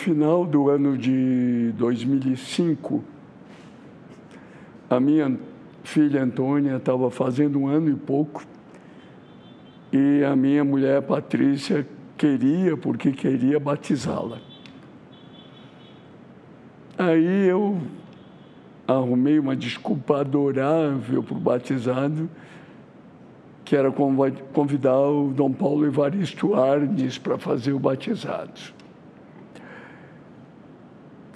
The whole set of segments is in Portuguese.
final do ano de 2005, a minha filha Antônia estava fazendo um ano e pouco e a minha mulher Patrícia queria, porque queria batizá-la. Aí eu arrumei uma desculpa adorável para o batizado, que era convidar o Dom Paulo Evaristo Arnes para fazer o batizado.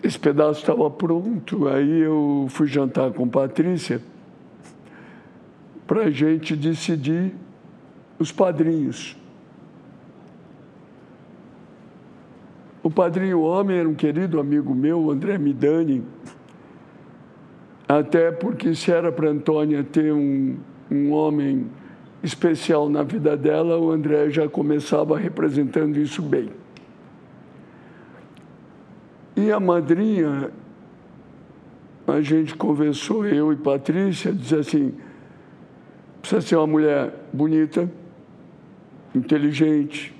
Esse pedaço estava pronto, aí eu fui jantar com Patrícia para a gente decidir os padrinhos. O padrinho homem era um querido amigo meu, André Midani, até porque se era para Antônia ter um, um homem especial na vida dela, o André já começava representando isso bem. E a madrinha, a gente conversou, eu e Patrícia, disse assim, precisa ser uma mulher bonita, inteligente,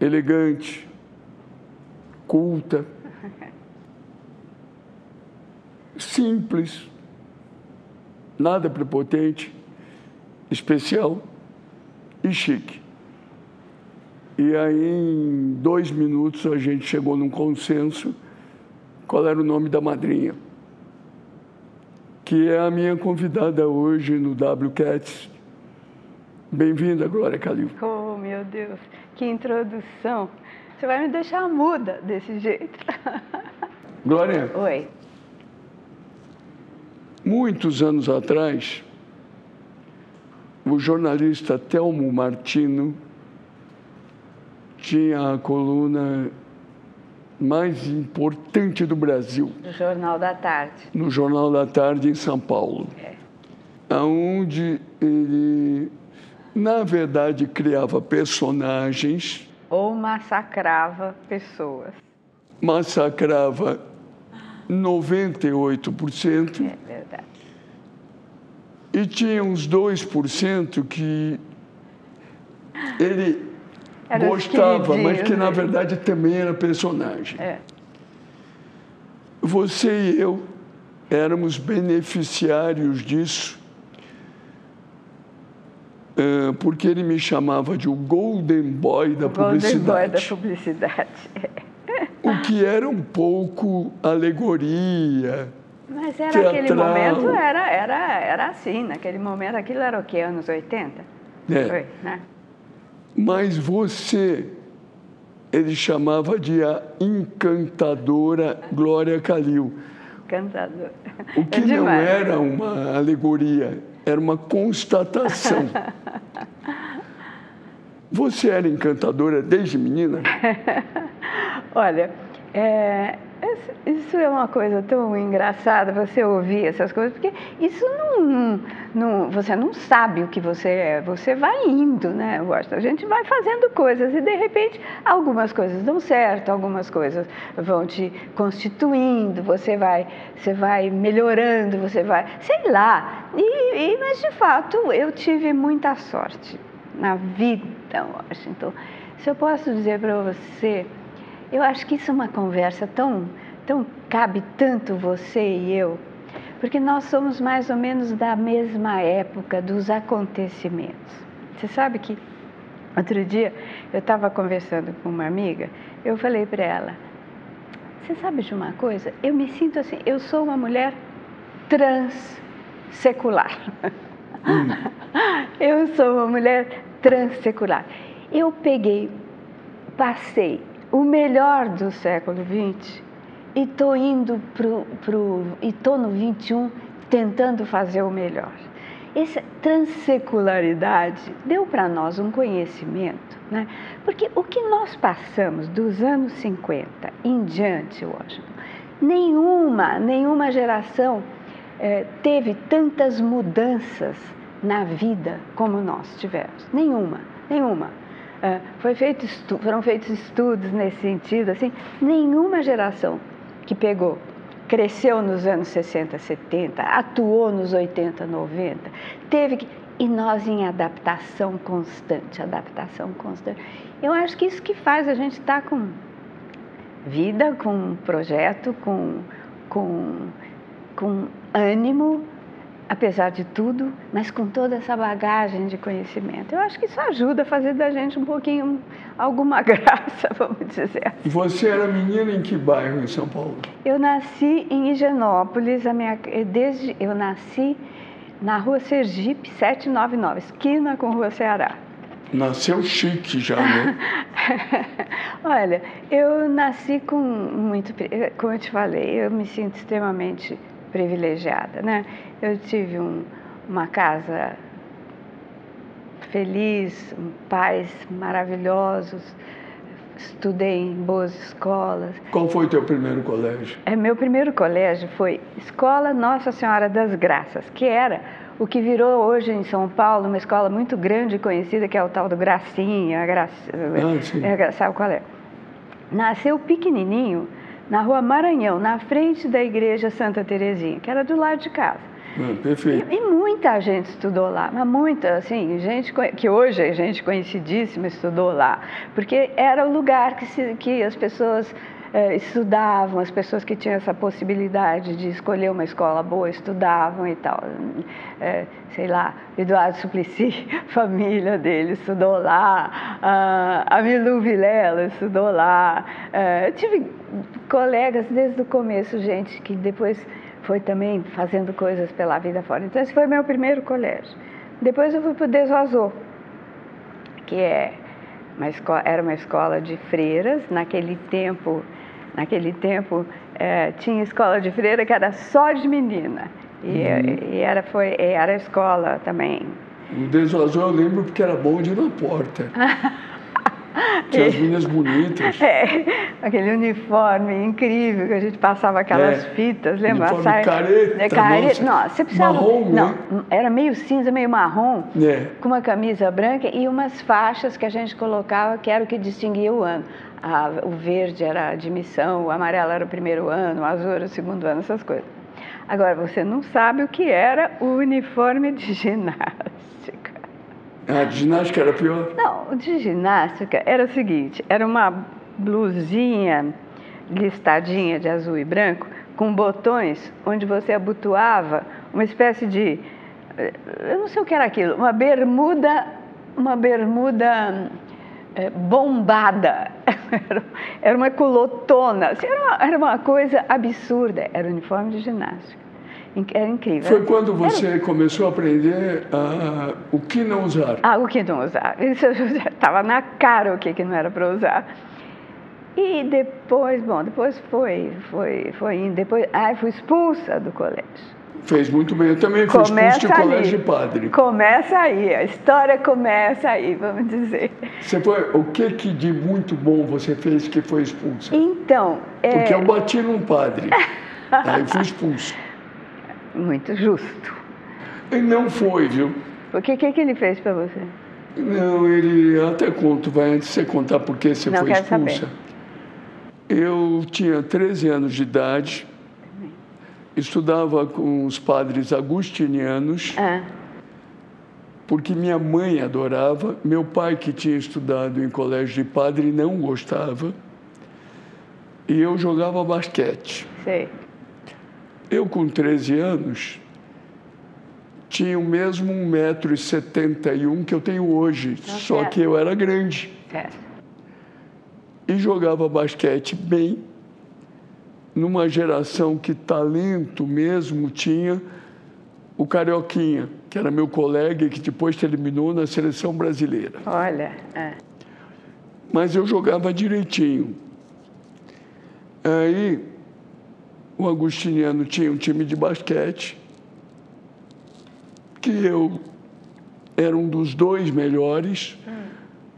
elegante, culta, simples, nada prepotente, especial e chique. E aí, em dois minutos, a gente chegou num consenso qual era o nome da madrinha, que é a minha convidada hoje no WCATS. Bem-vinda, Glória Calil. Oh, meu Deus, que introdução. Você vai me deixar muda desse jeito. Glória. Oi. Muitos anos atrás, o jornalista Telmo Martino tinha a coluna mais importante do Brasil. No Jornal da Tarde. No Jornal da Tarde, em São Paulo. É. Onde ele, na verdade, criava personagens. Ou massacrava pessoas. Massacrava 98%. É verdade. E tinha uns 2% que ele Era os gostava, mas que na verdade também era personagem. É. Você e eu éramos beneficiários disso, eh, porque ele me chamava de o Golden Boy da O Golden Boy da publicidade, publicidade. o que era um pouco alegoria. Mas era aquele Teatral. momento, era, era, era assim, naquele momento, aquilo era o quê? Anos 80? É. Foi, né? Mas você, ele chamava de a encantadora Glória Calil. Cantador. O que É não era uma alegoria, era uma constatação. Você era encantadora desde menina? Olha, é, isso é uma coisa tão engraçada você ouvir essas coisas, porque isso não, não- não- você não sabe o que você é, você vai indo, né? Washington? A gente vai fazendo coisas e de repente algumas coisas dão certo, algumas coisas vão te constituindo, você vai, você vai melhorando, você vai, sei lá. E, e- mas de fato eu tive muita sorte na vida, Washington. Se eu posso dizer para você, eu acho que isso é uma conversa tão, tão cabe tanto você e eu, porque nós somos mais ou menos da mesma época dos acontecimentos. Você sabe que outro dia eu estava conversando com uma amiga, eu falei para ela, você sabe de uma coisa? Eu me sinto assim, eu sou uma mulher transsecular. eu sou uma mulher transsecular. Eu peguei, passei o melhor do século XX e estou indo pro, pro, e estou no 21 tentando fazer o melhor. Essa transecularidade deu para nós um conhecimento, né? porque o que nós passamos dos anos 50 em diante, Washington, nenhuma, nenhuma geração eh, teve tantas mudanças na vida como nós tivemos. Nenhuma, nenhuma. Eh, foi feito foram feitos estudos nesse sentido, assim, nenhuma geração que pegou, cresceu nos anos 60, 70, atuou nos 80, 90, teve que. E nós em adaptação constante, adaptação constante. Eu acho que isso que faz a gente estar com vida, com projeto, com, com, com ânimo, apesar de tudo, mas com toda essa bagagem de conhecimento. Eu acho que isso ajuda a fazer da gente um pouquinho, alguma graça, vamos dizer. Você era menina em que bairro em São Paulo? Eu nasci em Higienópolis, a minha, desde, eu nasci na rua Sergipe, 799, esquina com rua Ceará. Nasceu chique já, né? Olha, eu nasci com muito, como eu te falei, eu me sinto extremamente privilegiada, né? Eu tive um, uma casa feliz, pais maravilhosos, estudei em boas escolas. Qual foi o teu primeiro colégio? É, meu primeiro colégio foi Escola Nossa Senhora das Graças, que era o que virou hoje em São Paulo uma escola muito grande e conhecida, que é o tal do Gracinha, Graça, ah, sim. É, sabe qual é? Nasceu pequenininho, na rua Maranhão, na frente da igreja Santa Terezinha, que era do lado de casa. Ah, perfeito. E, e, muita gente estudou lá, mas muita, assim, gente que hoje é gente conhecidíssima estudou lá, porque era o lugar que, se, que as pessoas é, estudavam, as pessoas que tinham essa possibilidade de escolher uma escola boa estudavam e tal. É, sei lá, Eduardo Suplicy, família dele estudou lá, a Milu Vilela estudou lá. É, eu tive colegas desde o começo, gente que depois foi também fazendo coisas pela vida fora. Então, esse foi meu primeiro colégio. Depois eu fui para o Desvazou, que é uma escola, era uma escola de freiras. Naquele tempo, Naquele tempo é, tinha escola de freira que era só de menina. E, uhum. e era, foi, era escola também. O desvazou eu lembro porque era bom de ir na porta. Tinha as meninas bonitas. É, aquele uniforme incrível que a gente passava aquelas é, fitas, lembra? Uniforme Sai, careta, careta. Nossa, você precisava, marrom, não, né? era meio cinza, meio marrom, é. com uma camisa branca e umas faixas que a gente colocava que era o que distinguia o ano a, o verde era a admissão, o amarelo era o primeiro ano, o azul era o segundo ano, essas coisas. Agora, você não sabe o que era o uniforme de ginástica. Ah, de ginástica era pior? Não, o de ginástica era o seguinte, era uma blusinha listadinha de azul e branco, com botões onde você abotoava uma espécie de, eu não sei o que era aquilo, uma bermuda, uma bermuda bombada, era uma culotona, assim, era uma, coisa absurda, era uniforme de ginástica. Era incrível. Foi quando você era... começou a aprender o que não usar? Ah, o que não usar. Isso estava na cara o que, que não era para usar. E depois, bom, depois foi, foi, foi indo. Depois, ai, fui expulsa do colégio. Fez muito bem. Eu também fui começa expulso de colégio de padre. Começa aí, a história começa aí, vamos dizer. Você foi, o que, que de muito bom você fez que foi expulsa? Então... É... Porque eu bati num padre, aí fui expulso. Muito justo. E não foi, viu? O que, que, que ele fez para você? Não, ele até conto, vai antes de você contar por que você não, foi expulsa. Saber. Eu tinha 13 anos de idade estudava com os padres agustinianos, é. porque minha mãe adorava, meu pai, que tinha estudado em colégio de padre, não gostava, e eu jogava basquete. Sei. Eu, com 13 anos, tinha o mesmo 1,71m que eu tenho hoje, tá só que eu era grande. Certo. E jogava basquete bem numa geração que talento mesmo tinha o Carioquinha, que era meu colega e que depois terminou na seleção brasileira. Olha. É. Mas eu jogava direitinho. Aí o Agustiniano tinha um time de basquete, que eu era um dos dois melhores. Hum.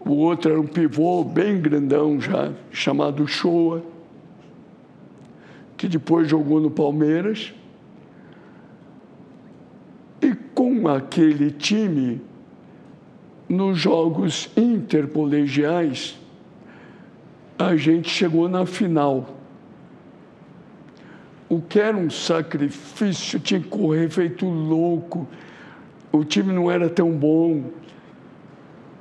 O outro era um pivô bem grandão já, chamado Shoa que depois jogou no Palmeiras. E com aquele time, nos jogos intercolegiais, a gente chegou na final. O que era um sacrifício, tinha que correr feito louco, o time não era tão bom,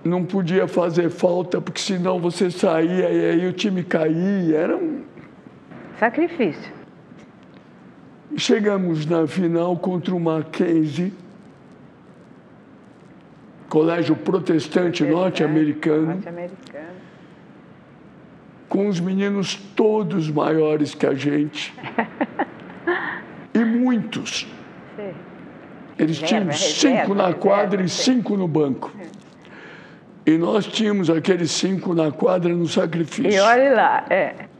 não podia fazer falta, porque senão você saía e aí o time caía, era um sacrifício. Chegamos na final contra o Mackenzie, colégio protestante norte-americano, Norte-americano. com os meninos todos maiores que a gente. e muitos. Sim. Eles tinham Reserva, cinco reserva, na quadra reserva, e cinco no banco. E nós tínhamos aqueles cinco na quadra no E sacrifício. olhe lá, é.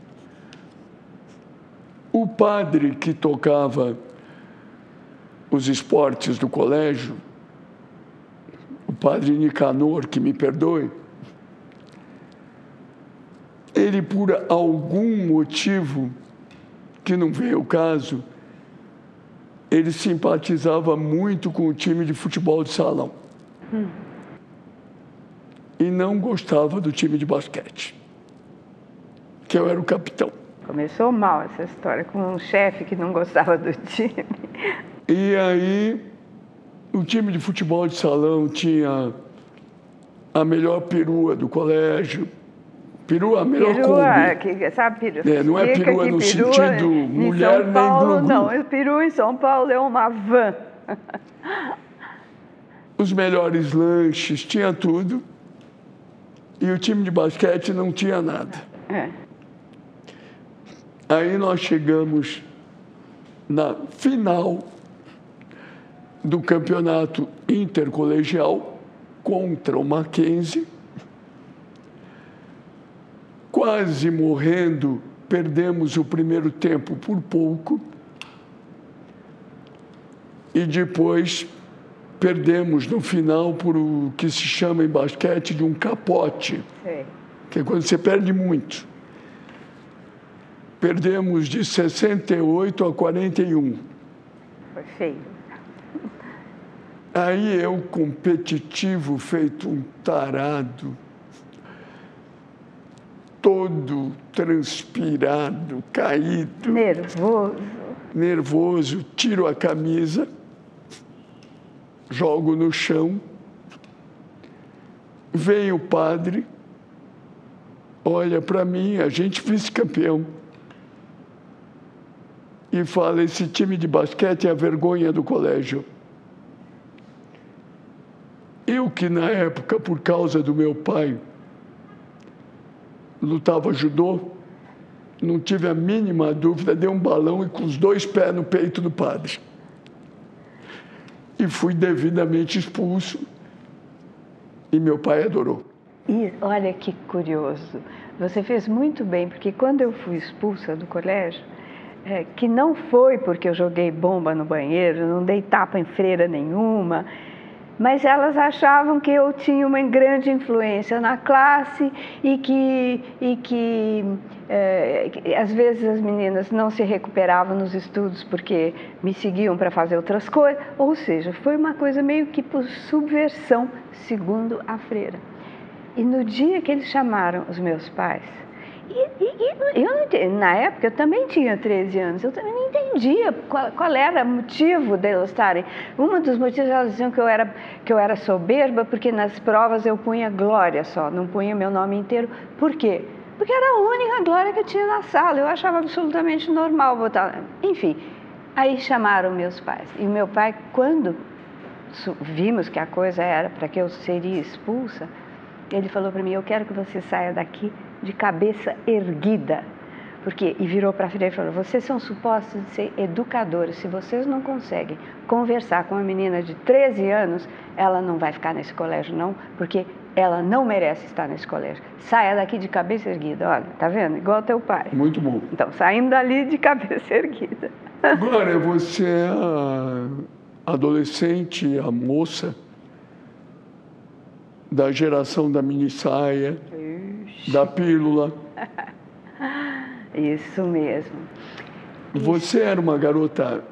O padre que tocava os esportes do colégio, o padre Nicanor, que me perdoe, ele, por algum motivo, que não veio o caso, ele simpatizava muito com o time de futebol de salão. E não gostava do time de basquete, que eu era o capitão. Começou mal essa história, com um chefe que não gostava do time. E aí, o time de futebol de salão tinha a melhor perua do colégio. Perua, a melhor Perua, Kombi. que, sabe, perua? É, não é perua no perua sentido mulher São nem Paulo. Não, perua em São Paulo é uma van. Os melhores lanches, tinha tudo. E o time de basquete não tinha nada. É. Aí nós chegamos na final do campeonato intercolegial contra o Mackenzie. Quase morrendo, perdemos o primeiro tempo por pouco. E depois perdemos no final por o que se chama em basquete de um capote que é quando você perde muito. Perdemos de 68 a 41. Foi feio. Aí eu, competitivo, feito um tarado, todo transpirado, caído, Nervoso. nervoso, tiro a camisa, jogo no chão. Vem o padre, olha para mim, a gente vice-campeão. E fala: esse time de basquete é a vergonha do colégio. Eu que na época, por causa do meu pai, lutava judô, não tive a mínima dúvida, dei um balão e com os dois pés no peito do padre. E fui devidamente expulso. E meu pai adorou. E olha que curioso. Você fez muito bem, porque quando eu fui expulsa do colégio, é, que não foi porque eu joguei bomba no banheiro, não dei tapa em freira nenhuma, mas elas achavam que eu tinha uma grande influência na classe e que, e que, é, que às vezes as meninas não se recuperavam nos estudos porque me seguiam para fazer outras coisas. Ou seja, foi uma coisa meio que por subversão, segundo a freira. E no dia que eles chamaram os meus pais, e, eu na época eu também tinha 13 anos, eu também não entendia qual, qual era o motivo delas estarem. Um dos motivos elas diziam que eu, era, que eu era soberba, porque nas provas eu punha glória só, não punha meu nome inteiro. Por quê? Porque era a única glória que tinha na sala, eu achava absolutamente normal botar. Enfim, aí chamaram meus pais. E meu pai, quando vimos que a coisa era para que eu seria expulsa, ele falou para mim: Eu quero que você saia daqui de cabeça erguida. Porque, e virou para a filha e falou: Vocês são supostos de ser educadores. Se vocês não conseguem conversar com uma menina de 13 anos, ela não vai ficar nesse colégio, não, porque ela não merece estar nesse colégio. Saia daqui de cabeça erguida. Olha, tá vendo? Igual teu pai. Muito bom. Então, saindo dali de cabeça erguida. Agora, você é a adolescente, a moça da geração da mini saia, da pílula. Isso mesmo. Você era uma garota,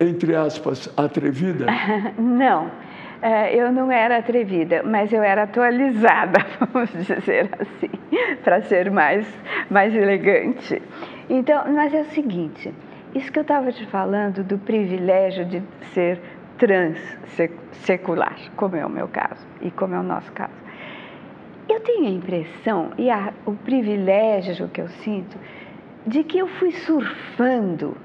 entre aspas, atrevida? Não, eh, eu não era atrevida, mas eu era atualizada, vamos dizer assim, para ser mais, mais elegante. Então, mas é o seguinte, isso que eu estava te falando do privilégio de ser transsecular, como é o meu caso e como é o nosso caso. Eu tenho a impressão, e a, o privilégio que eu sinto, de que eu fui surfando,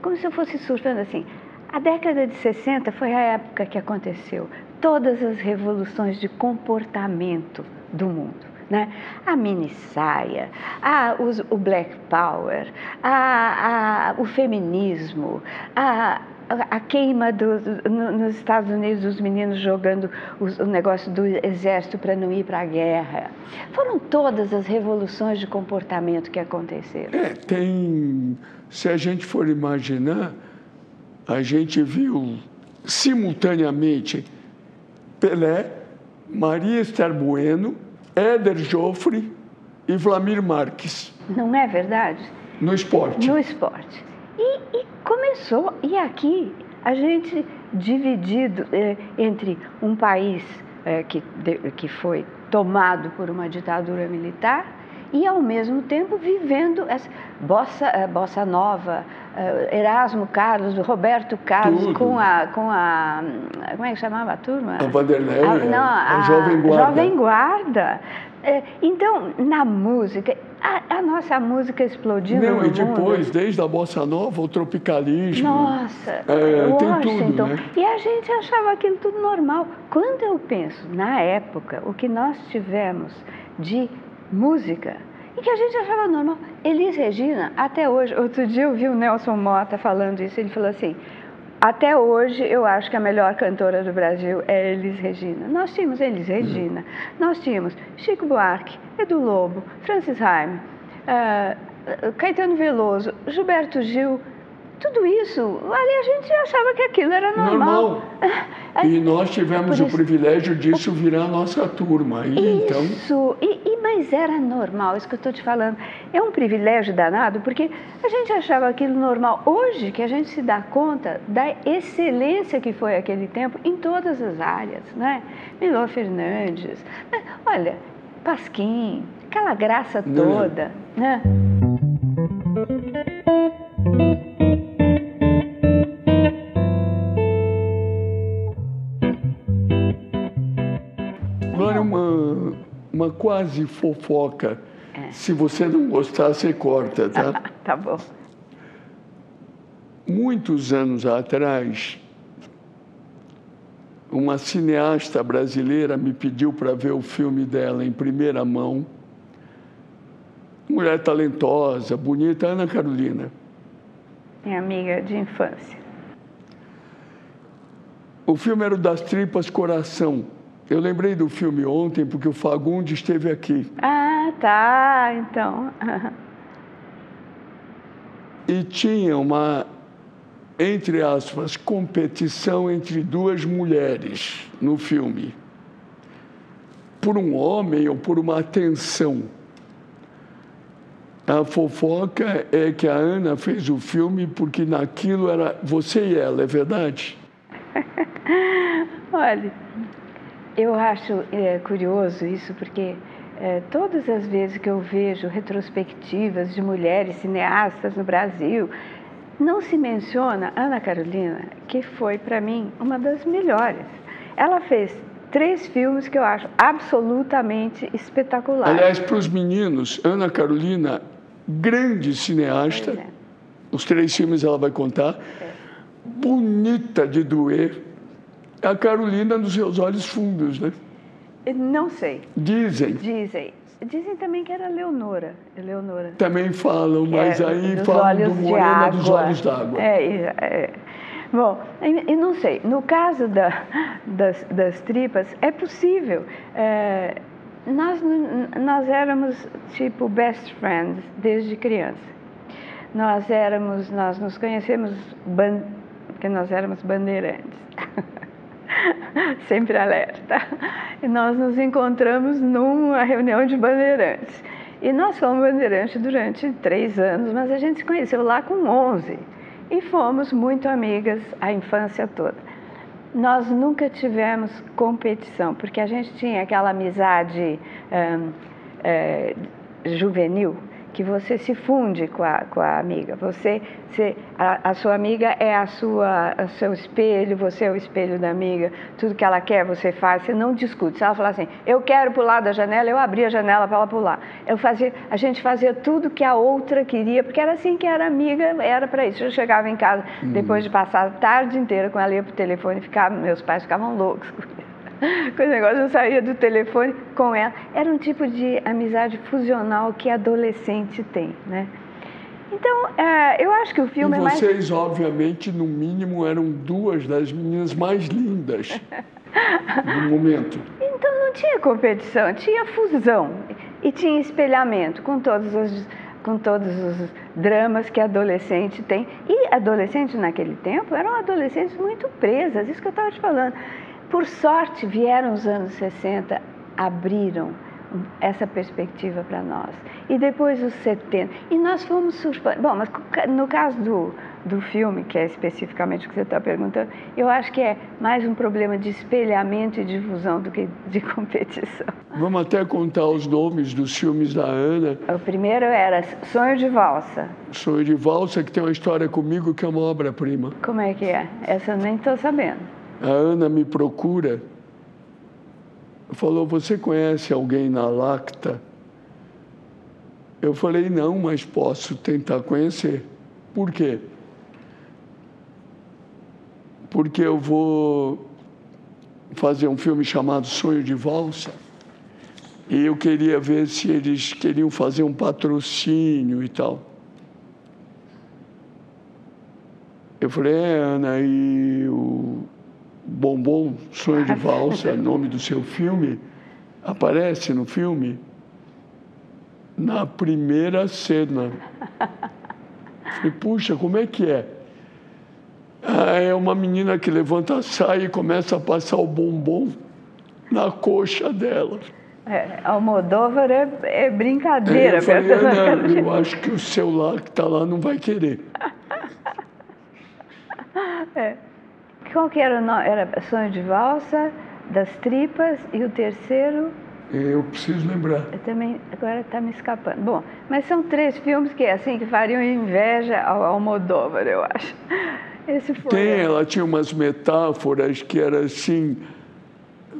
como se eu fosse surfando assim. A década de 60 foi a época que aconteceu todas as revoluções de comportamento do mundo. Né? A mini saia, a, os, o black power, a, a, o feminismo, a, a queima do, no, nos Estados Unidos dos meninos jogando os, o negócio do exército para não ir para a guerra. Foram todas as revoluções de comportamento que aconteceram. É, tem. Se a gente for imaginar, a gente viu simultaneamente Pelé, Maria Esther Bueno, Éder Joffre e Vlamir Marques. Não é verdade? No esporte. No esporte. E, e começou, e aqui a gente dividido é, entre um país é, que, de, que foi tomado por uma ditadura militar e, ao mesmo tempo, vivendo essa bossa, eh, bossa nova, Erasmo Carlos, Roberto Carlos, com a, com a. Como é que chamava a turma? A Vanderlei, a, não, a, a Jovem Guarda. Jovem Guarda. É, então, na música, a, a, nossa música explodindo Não, e depois, mundo. desde a bossa nova, o tropicalismo. Nossa, é, tem tudo, né? E a gente achava aquilo tudo normal. Quando eu penso, na época, o que nós tivemos de música, e que a gente achava normal. Elis Regina, até hoje, outro dia eu vi o Nelson Mota falando isso, ele falou assim, até hoje eu acho que a melhor cantora do Brasil é Elis Regina. Nós tínhamos Elis Regina, nós tínhamos Chico Buarque, Edu Lobo, Francis Haim, uh, Caetano Veloso, Gilberto Gil, tudo isso, ali a gente achava que aquilo era normal. Normal. E nós tivemos o privilégio disso virar a nossa turma. E, então isso, então... e, e, mas era normal, isso que eu estou te falando. É um privilégio danado, porque a gente achava aquilo normal. Hoje que a gente se dá conta da excelência que foi aquele tempo em todas as áreas, né? Milor Fernandes, né? olha, Pasquim, aquela graça toda, né? Quase fofoca. É. Se você não gostar, você corta, tá? tá bom. Muitos anos atrás, uma cineasta brasileira me pediu para ver o filme dela em primeira mão. Mulher talentosa, bonita, Ana Carolina. Minha amiga de infância. O filme era o Das Tripas Coração eu lembrei do filme ontem porque o Fagundes esteve aqui. Ah, tá, então. e tinha uma, entre aspas, competição entre duas mulheres no filme. Por um homem ou por uma atenção. A fofoca é que a Ana fez o filme porque naquilo era você e ela, é verdade? Olha, eu acho é, curioso isso porque é, todas as vezes que eu vejo retrospectivas de mulheres cineastas no Brasil, não se menciona Ana Carolina, que foi para mim uma das melhores. Ela fez três filmes que eu acho absolutamente espetaculares. Aliás, para os meninos, Ana Carolina, grande cineasta, é. os três filmes ela vai contar, é. bonita de doer a Carolina nos seus olhos fundos, né? Não sei. Dizem. Dizem. Dizem também que era Leonora. Leonora. Também falam, mas é, aí falam do Morena dos Olhos d'Água. É, é. Bom, eu não sei. No caso da, das, das tripas, é possível. É, nós, nós éramos tipo best friends desde criança. Nós éramos, nós nos conhecemos, porque nós éramos bandeirantes. sempre alerta. E nós nos encontramos numa reunião de bandeirantes. E nós fomos bandeirantes durante três anos, mas a gente se conheceu lá com 11 e fomos muito amigas a infância toda. Nós nunca tivemos competição, porque a gente tinha aquela amizade é, juvenil que você se funde com a, com a amiga. Você, você a, a, sua amiga é a sua, o seu espelho, você é o espelho da amiga. Tudo que ela quer, você faz. Você não discute. Se ela falar assim, eu quero pular da janela, eu abri a janela para ela pular. Eu fazia, a gente fazia tudo que a outra queria, porque era assim que era amiga, era para isso. Eu chegava em casa, hum. depois de passar a tarde inteira com ela, ia para o telefone, ficava, meus pais ficavam loucos com esse negócio, eu saía do telefone com ela. Era um tipo de amizade fusional que adolescente tem, né? Então, é, eu acho que o filme e é mais... vocês, obviamente, no mínimo, eram duas das meninas mais lindas do momento. Então, não tinha competição, tinha fusão e tinha espelhamento com todos os, com todos os dramas que adolescente tem. E adolescentes naquele tempo eram adolescentes muito presas, isso que eu estava te falando. Por sorte, vieram os anos 60, abriram essa perspectiva para nós. E depois os 70. E nós fomos surpreendidos. Bom, mas no caso do, do filme, que é especificamente o que você está perguntando, eu acho que é mais um problema de espelhamento e difusão do que de competição. Vamos até contar os nomes dos filmes da Ana. O primeiro era Sonho de Valsa. Sonho de Valsa, que tem uma história comigo que é uma obra-prima. Como é que é? Essa eu nem estou sabendo a Ana me procura, falou: Você conhece alguém na Lacta? Eu falei: Não, mas posso tentar conhecer. Por quê? Porque eu vou fazer um filme chamado Sonho de Valsa e eu queria ver se eles queriam fazer um patrocínio e tal. Eu falei, é, Ana, e o Bombom Sonho de Valsa, nome do seu filme, aparece no filme na primeira cena. Falei, puxa, como é que é? Ah, é uma menina que levanta a saia e começa a passar o bombom na coxa dela. É, Almodóvar é, é brincadeira. É, eu falei, Ana, eu acho que o celular que está lá não vai querer. é. Qual que era o nome? Era Sonho de Valsa, Das Tripas e o terceiro? Eu preciso lembrar. Eu também, agora está me escapando. Bom, mas são três filmes que assim que fariam inveja ao Almodóvar, eu acho. Esse foi. Tem, ela tinha umas metáforas que era assim,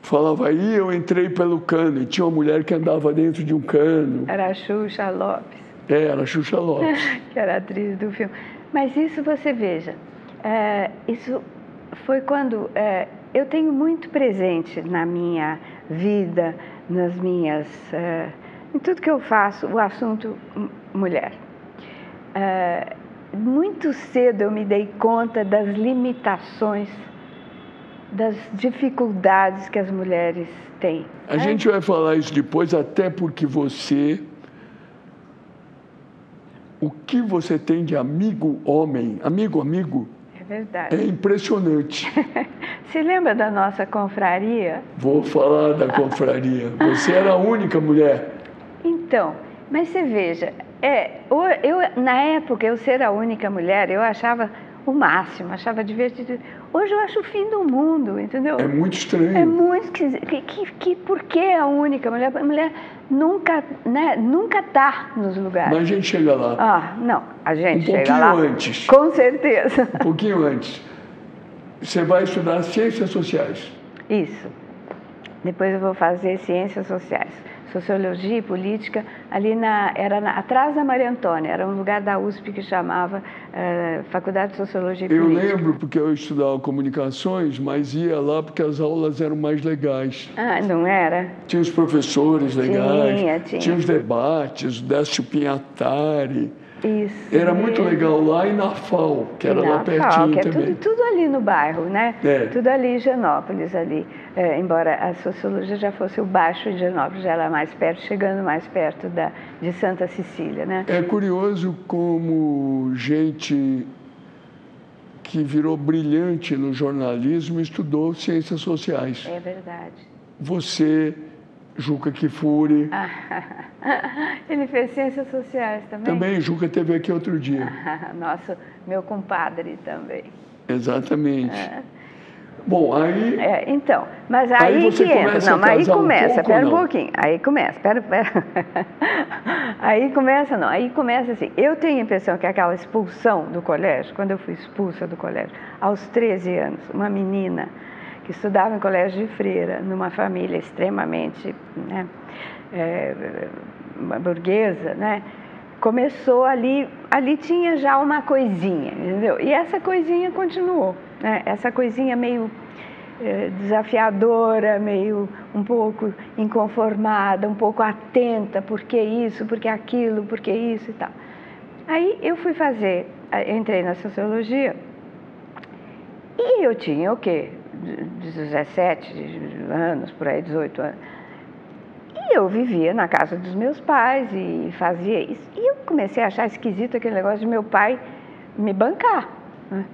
falava aí eu entrei pelo cano e tinha uma mulher que andava dentro de um cano. Era a Xuxa Lopes. É, era a Xuxa Lopes. que era a atriz do filme. Mas isso você veja, é, isso foi quando é, eu tenho muito presente na minha vida, nas minhas, é, em tudo que eu faço, o assunto mulher. É, muito cedo eu me dei conta das limitações, das dificuldades que as mulheres têm. A gente vai falar isso depois, até porque você o que você tem de amigo homem, amigo, amigo, verdade. É impressionante. Se lembra da nossa confraria? Vou falar da confraria. Você era a única mulher. Então, mas você veja, é, eu, na época, eu ser a única mulher, eu achava o máximo, achava divertido. Hoje eu acho o fim do mundo, entendeu? É muito estranho. É muito que, que, que Por que a única mulher? A mulher nunca, né, nunca tá nos lugares. Mas a gente chega lá. Ah, não, a gente um chega lá. Um pouquinho antes. Com certeza. Um pouquinho antes. Você vai estudar ciências sociais. Isso. Depois eu vou fazer ciências sociais sociologia e política, ali na, era na, atrás da Maria Antônia, era um lugar da USP que chamava uh, Faculdade de Sociologia e eu Política. Eu lembro porque eu estudava comunicações, mas ia lá porque as aulas eram mais legais. Ah, não era? Tinha os professores legais, tinha, tinha. tinha os debates, o Décio Pinhatari. Isso. Era muito legal lá e na FAO, que era lá pertinho FAO, que é também. Tudo, tudo ali no bairro, né? É. Tudo ali em Genópolis, ali. É, embora a sociologia já fosse o baixo de Genópolis, já era mais perto, chegando mais perto da, de Santa Cecília, né? É curioso como gente que virou brilhante no jornalismo estudou ciências sociais. É verdade. Você Juca Kifuri. Ele fez ciências sociais também? Também, Juca teve aqui outro dia. Nosso, meu compadre também. Exatamente. É. Bom, aí. É, então, mas aí, aí que entra. Não, mas aí começa, um espera um pouquinho. Aí começa, espera, espera. Aí começa, não, aí começa assim. Eu tenho a impressão que aquela expulsão do colégio, quando eu fui expulsa do colégio, aos 13 anos, uma menina que estudava em colégio de freira, numa família extremamente né, é, burguesa, né? Começou ali, ali tinha já uma coisinha, entendeu? E essa coisinha continuou, né? Essa coisinha meio é, desafiadora, meio um pouco inconformada, um pouco atenta, por que isso, por que aquilo, por que isso e tal. Aí eu fui fazer, entrei na sociologia e eu tinha o quê? 17 anos, por aí, 18 anos. E eu vivia na casa dos meus pais e fazia isso. E eu comecei a achar esquisito aquele negócio de meu pai me bancar. Né?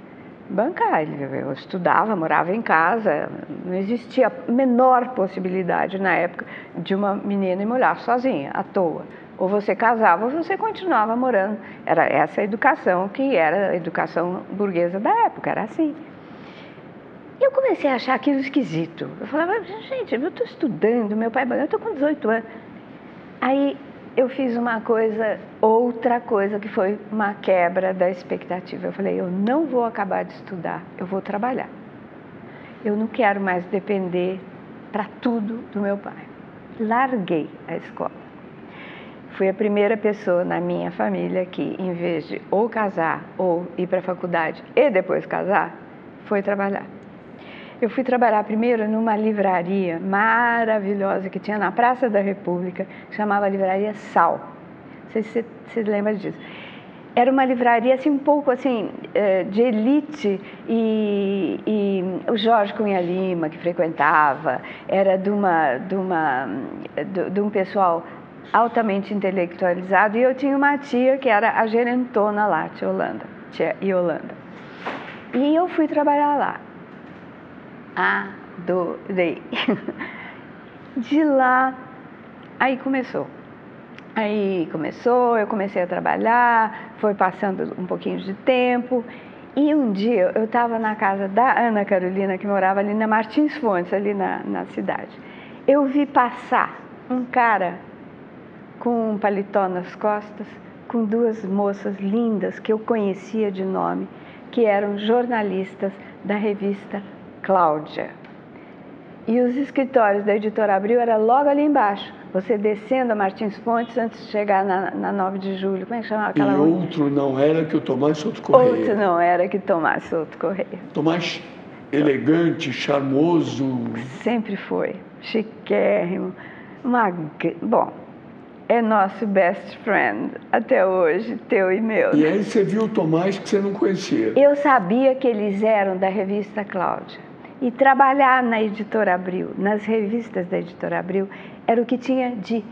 bancar. Eu estudava, morava em casa, não existia a menor possibilidade na época de uma menina morar sozinha, à toa. Ou você casava ou você continuava morando. Era essa a educação que era a educação burguesa da época, era assim. Eu comecei a achar aquilo esquisito. Eu falava, gente, eu estou estudando, meu pai, eu estou com 18 anos. Aí eu fiz uma coisa, outra coisa que foi uma quebra da expectativa. Eu falei, eu não vou acabar de estudar, eu vou trabalhar. Eu não quero mais depender para tudo do meu pai. Larguei a escola. Fui a primeira pessoa na minha família que, em vez de ou casar ou ir para a faculdade e depois casar, foi trabalhar. Eu fui trabalhar primeiro numa livraria maravilhosa que tinha na Praça da República, que chamava Livraria Sal. Não sei se você, se lembra disso. Era uma livraria assim um pouco assim eh, de elite e, e o Jorge Cunha Lima que frequentava era de uma de uma de, um pessoal altamente intelectualizado e eu tinha uma tia que era a gerentona lá, tia Holanda, tia Yolanda. E eu fui trabalhar lá adorei. De lá, aí começou. Aí começou, eu comecei a trabalhar, foi passando um pouquinho de tempo. E um dia eu estava na casa da Ana Carolina, que morava ali na Martins Fontes, ali na, na cidade. Eu vi passar um cara com um paletó nas costas, com duas moças lindas que eu conhecia de nome, que eram jornalistas da revista Cláudia. E os escritórios da editora Abril era logo ali embaixo. Você descendo a Martins Fontes antes de chegar na, na 9 de julho. Como é que chamava aquela E outro não era que o Tomás Souto Correia. Outro não era que Tomás Souto Correia. Tomás elegante, charmoso. Sempre foi. Chiquérrimo. Uma... Bom, é nosso best friend até hoje, teu e meu. E aí você viu o Tomás que você não conhecia? Eu sabia que eles eram da revista Cláudia. E trabalhar na editora Abril, nas revistas da editora Abril, era o que tinha de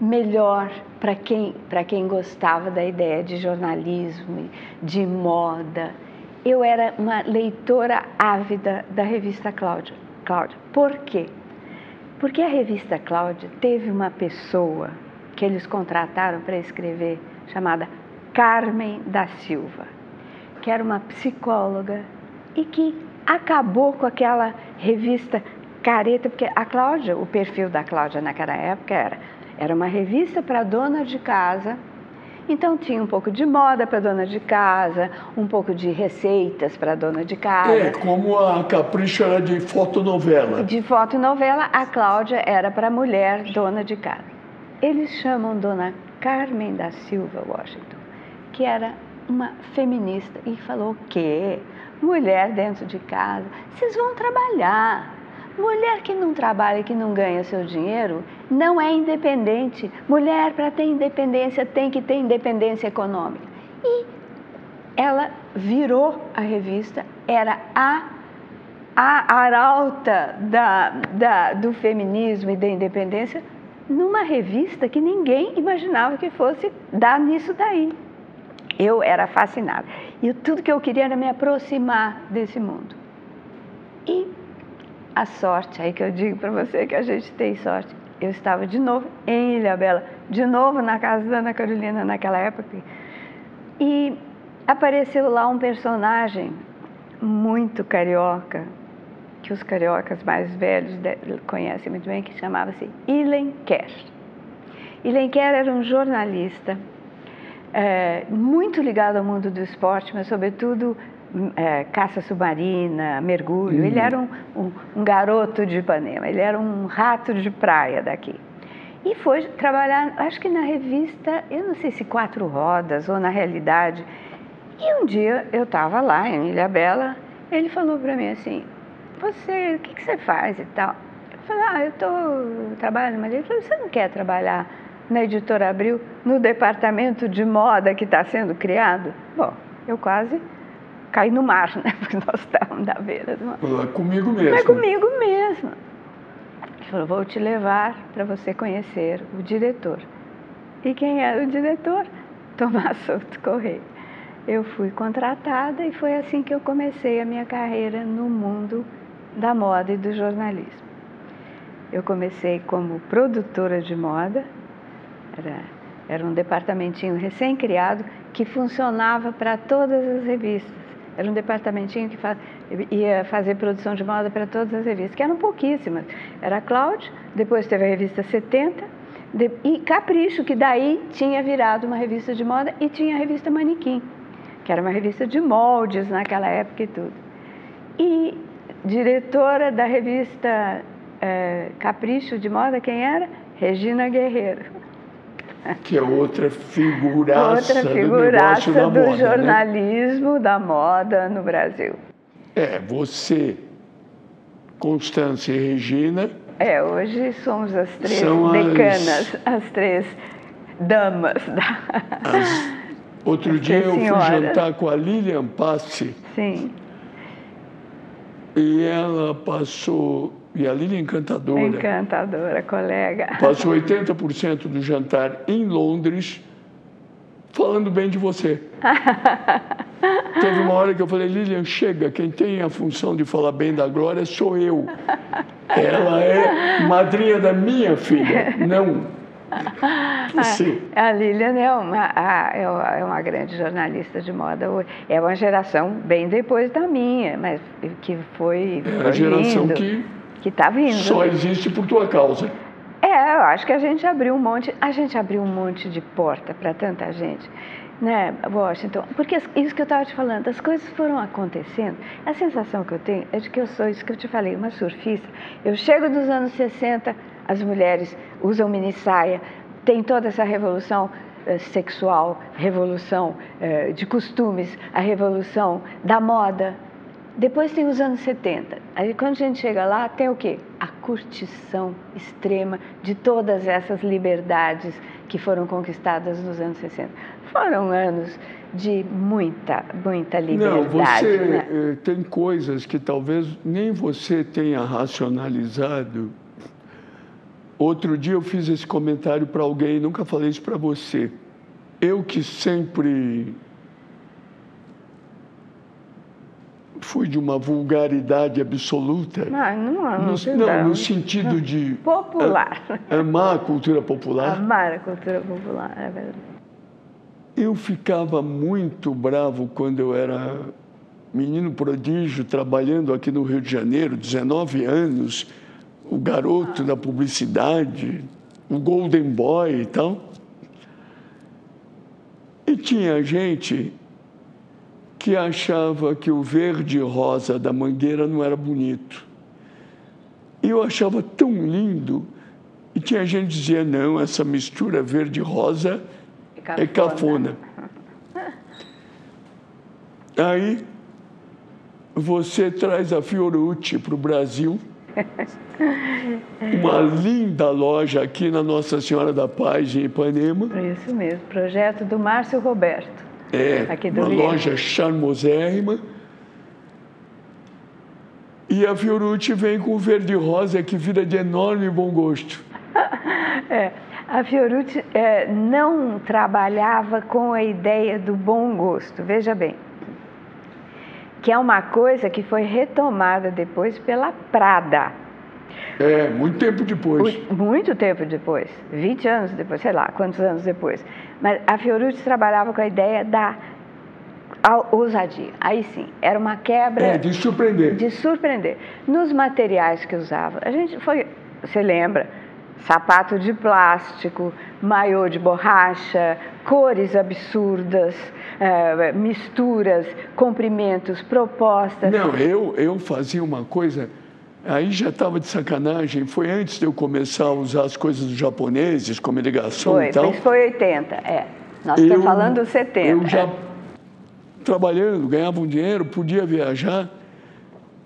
melhor para quem, quem gostava da ideia de jornalismo, de moda. Eu era uma leitora ávida da revista Cláudia. Cláudia. Por quê? Porque a revista Cláudia teve uma pessoa que eles contrataram para escrever, chamada Carmen da Silva, que era uma psicóloga e que acabou com aquela revista careta, porque a Cláudia, o perfil da Cláudia naquela época era, era uma revista para dona de casa, então tinha um pouco de moda para dona de casa, um pouco de receitas para dona de casa. É, como a Capricho era de fotonovela. De fotonovela, a Cláudia era para mulher dona de casa. Eles chamam Dona Carmen da Silva Washington, que era uma feminista, e falou o quê? Mulher dentro de casa, vocês vão trabalhar. Mulher que não trabalha que não ganha seu dinheiro não é independente. Mulher, para ter independência, tem que ter independência econômica. E ela virou a revista, era a, a arauta da, da, do feminismo e da independência numa revista que ninguém imaginava que fosse dar nisso daí. Eu era fascinada. E tudo que eu queria era me aproximar desse mundo. E a sorte, aí que eu digo para você que a gente tem sorte, eu estava de novo em Ilha Bela, de novo na casa da Ana Carolina naquela época. E apareceu lá um personagem muito carioca, que os cariocas mais velhos conhecem muito bem, que chamava-se Ilen Kerr. E Lenquer era um jornalista é, muito ligado ao mundo do esporte, mas sobretudo é, caça submarina, mergulho. Uhum. Ele era um, um, um, garoto de Ipanema, ele era um rato de praia daqui. E foi trabalhar, acho que na revista, eu não sei se Quatro Rodas ou na Realidade. E um dia eu estava lá em Ilha Bela, ele falou para mim assim: Você, o que, que, você faz e tal? Eu falei: Ah, eu estou trabalhando, mas ele falou: Você não quer trabalhar na Editora Abril, no departamento de moda que está sendo criado? Bom, eu quase caí no mar, né? Porque nós estávamos da beira do mar. É comigo mesmo. É comigo mesmo. Ele falou, vou te levar para você conhecer o diretor. E quem era o diretor? Tomás Souto Correia. Eu fui contratada e foi assim que eu comecei a minha carreira no mundo da moda e do jornalismo. Eu comecei como produtora de moda, era, era um departamentinho recém-criado que funcionava para todas as revistas. Era um departamentinho que faz, ia fazer produção de moda para todas as revistas, que eram pouquíssimas. Era a depois teve a revista 70, de, e Capricho, que daí tinha virado uma revista de moda, e tinha a revista Manequim, que era uma revista de moldes naquela época e tudo. E diretora da revista é, Capricho de Moda, quem era? Regina Guerreiro que é outra figuraça, outra figuraça do, do moda, né? jornalismo né? da moda no Brasil. É, você, Constância e Regina. É, hoje somos as três decanas, as... as... três damas da. As... Outro as dia eu fui jantar com a Lilian Passe. Sim. E ela passou e a Lília encantadora. Encantadora, colega. Passou 80% do jantar em Londres falando bem de você. Teve uma hora que eu falei, Lilian, chega, quem tem a função de falar bem da Glória sou eu. Ela é madrinha da minha filha, não. Sim. A, Lilian é uma, é, é uma grande jornalista de moda. É uma geração bem depois da minha, mas que foi. É a geração lindo. que que está vindo. Só existe por tua causa. É, eu acho que a gente abriu um monte, a gente abriu um monte de porta para tanta gente, né, Washington? Porque isso que eu estava te falando, as coisas foram acontecendo. A sensação que eu tenho é de que eu sou isso que eu te falei, uma surfista. Eu chego dos anos 60, as mulheres usam mini saia, tem toda essa revolução eh, sexual, revolução eh, de costumes, a revolução da moda, depois tem os anos 70. Aí quando a gente chega lá, tem o quê? A curtição extrema de todas essas liberdades que foram conquistadas nos anos 60. Foram anos de muita, muita liberdade. Não, você né? Eh, tem coisas que talvez nem você tenha racionalizado. Outro dia eu fiz esse comentário para alguém, nunca falei isso para você. Eu que sempre foi de uma vulgaridade absoluta. Não, não, não, no, não, no sentido de popular. amar a cultura popular. Amar a cultura popular, é verdade. Eu ficava muito bravo quando eu era menino prodígio, trabalhando aqui no Rio de Janeiro, 19 anos, o garoto da publicidade, o Golden Boy e tal. E tinha gente que achava que o verde rosa da mangueira não era bonito. E eu achava tão lindo. E tinha gente que dizia, não, essa mistura verde rosa é cafona. Aí você traz a Fiorucci para o Brasil, uma linda loja aqui na Nossa Senhora da Paz, em Ipanema. Isso mesmo, projeto do Márcio Roberto. É, uma Rio. loja charmosérrima. E a Fiorucci vem com verde rosa que vira de enorme bom gosto. é, a Fiorucci é, não trabalhava com a ideia do bom gosto, veja bem. Que é uma coisa que foi retomada depois pela Prada. É, muito tempo depois. Muito tempo depois, 20 anos depois, sei lá, quantos anos depois. Mas a Fiorucci trabalhava com a ideia da ousadia. Aí sim, era uma quebra. É, de surpreender. De surpreender. Nos materiais que usava, a gente foi, você lembra, sapato de plástico, maiô de borracha, cores absurdas, é, misturas, comprimentos, propostas. Não, eu, eu fazia uma coisa, aí já estava de sacanagem, foi antes de eu começar a usar as coisas dos japoneses, como ligação foi, e tal. Foi, foi 80, é. Nós eu, estamos falando 70. Eu já trabalhando, ganhava um dinheiro, podia viajar.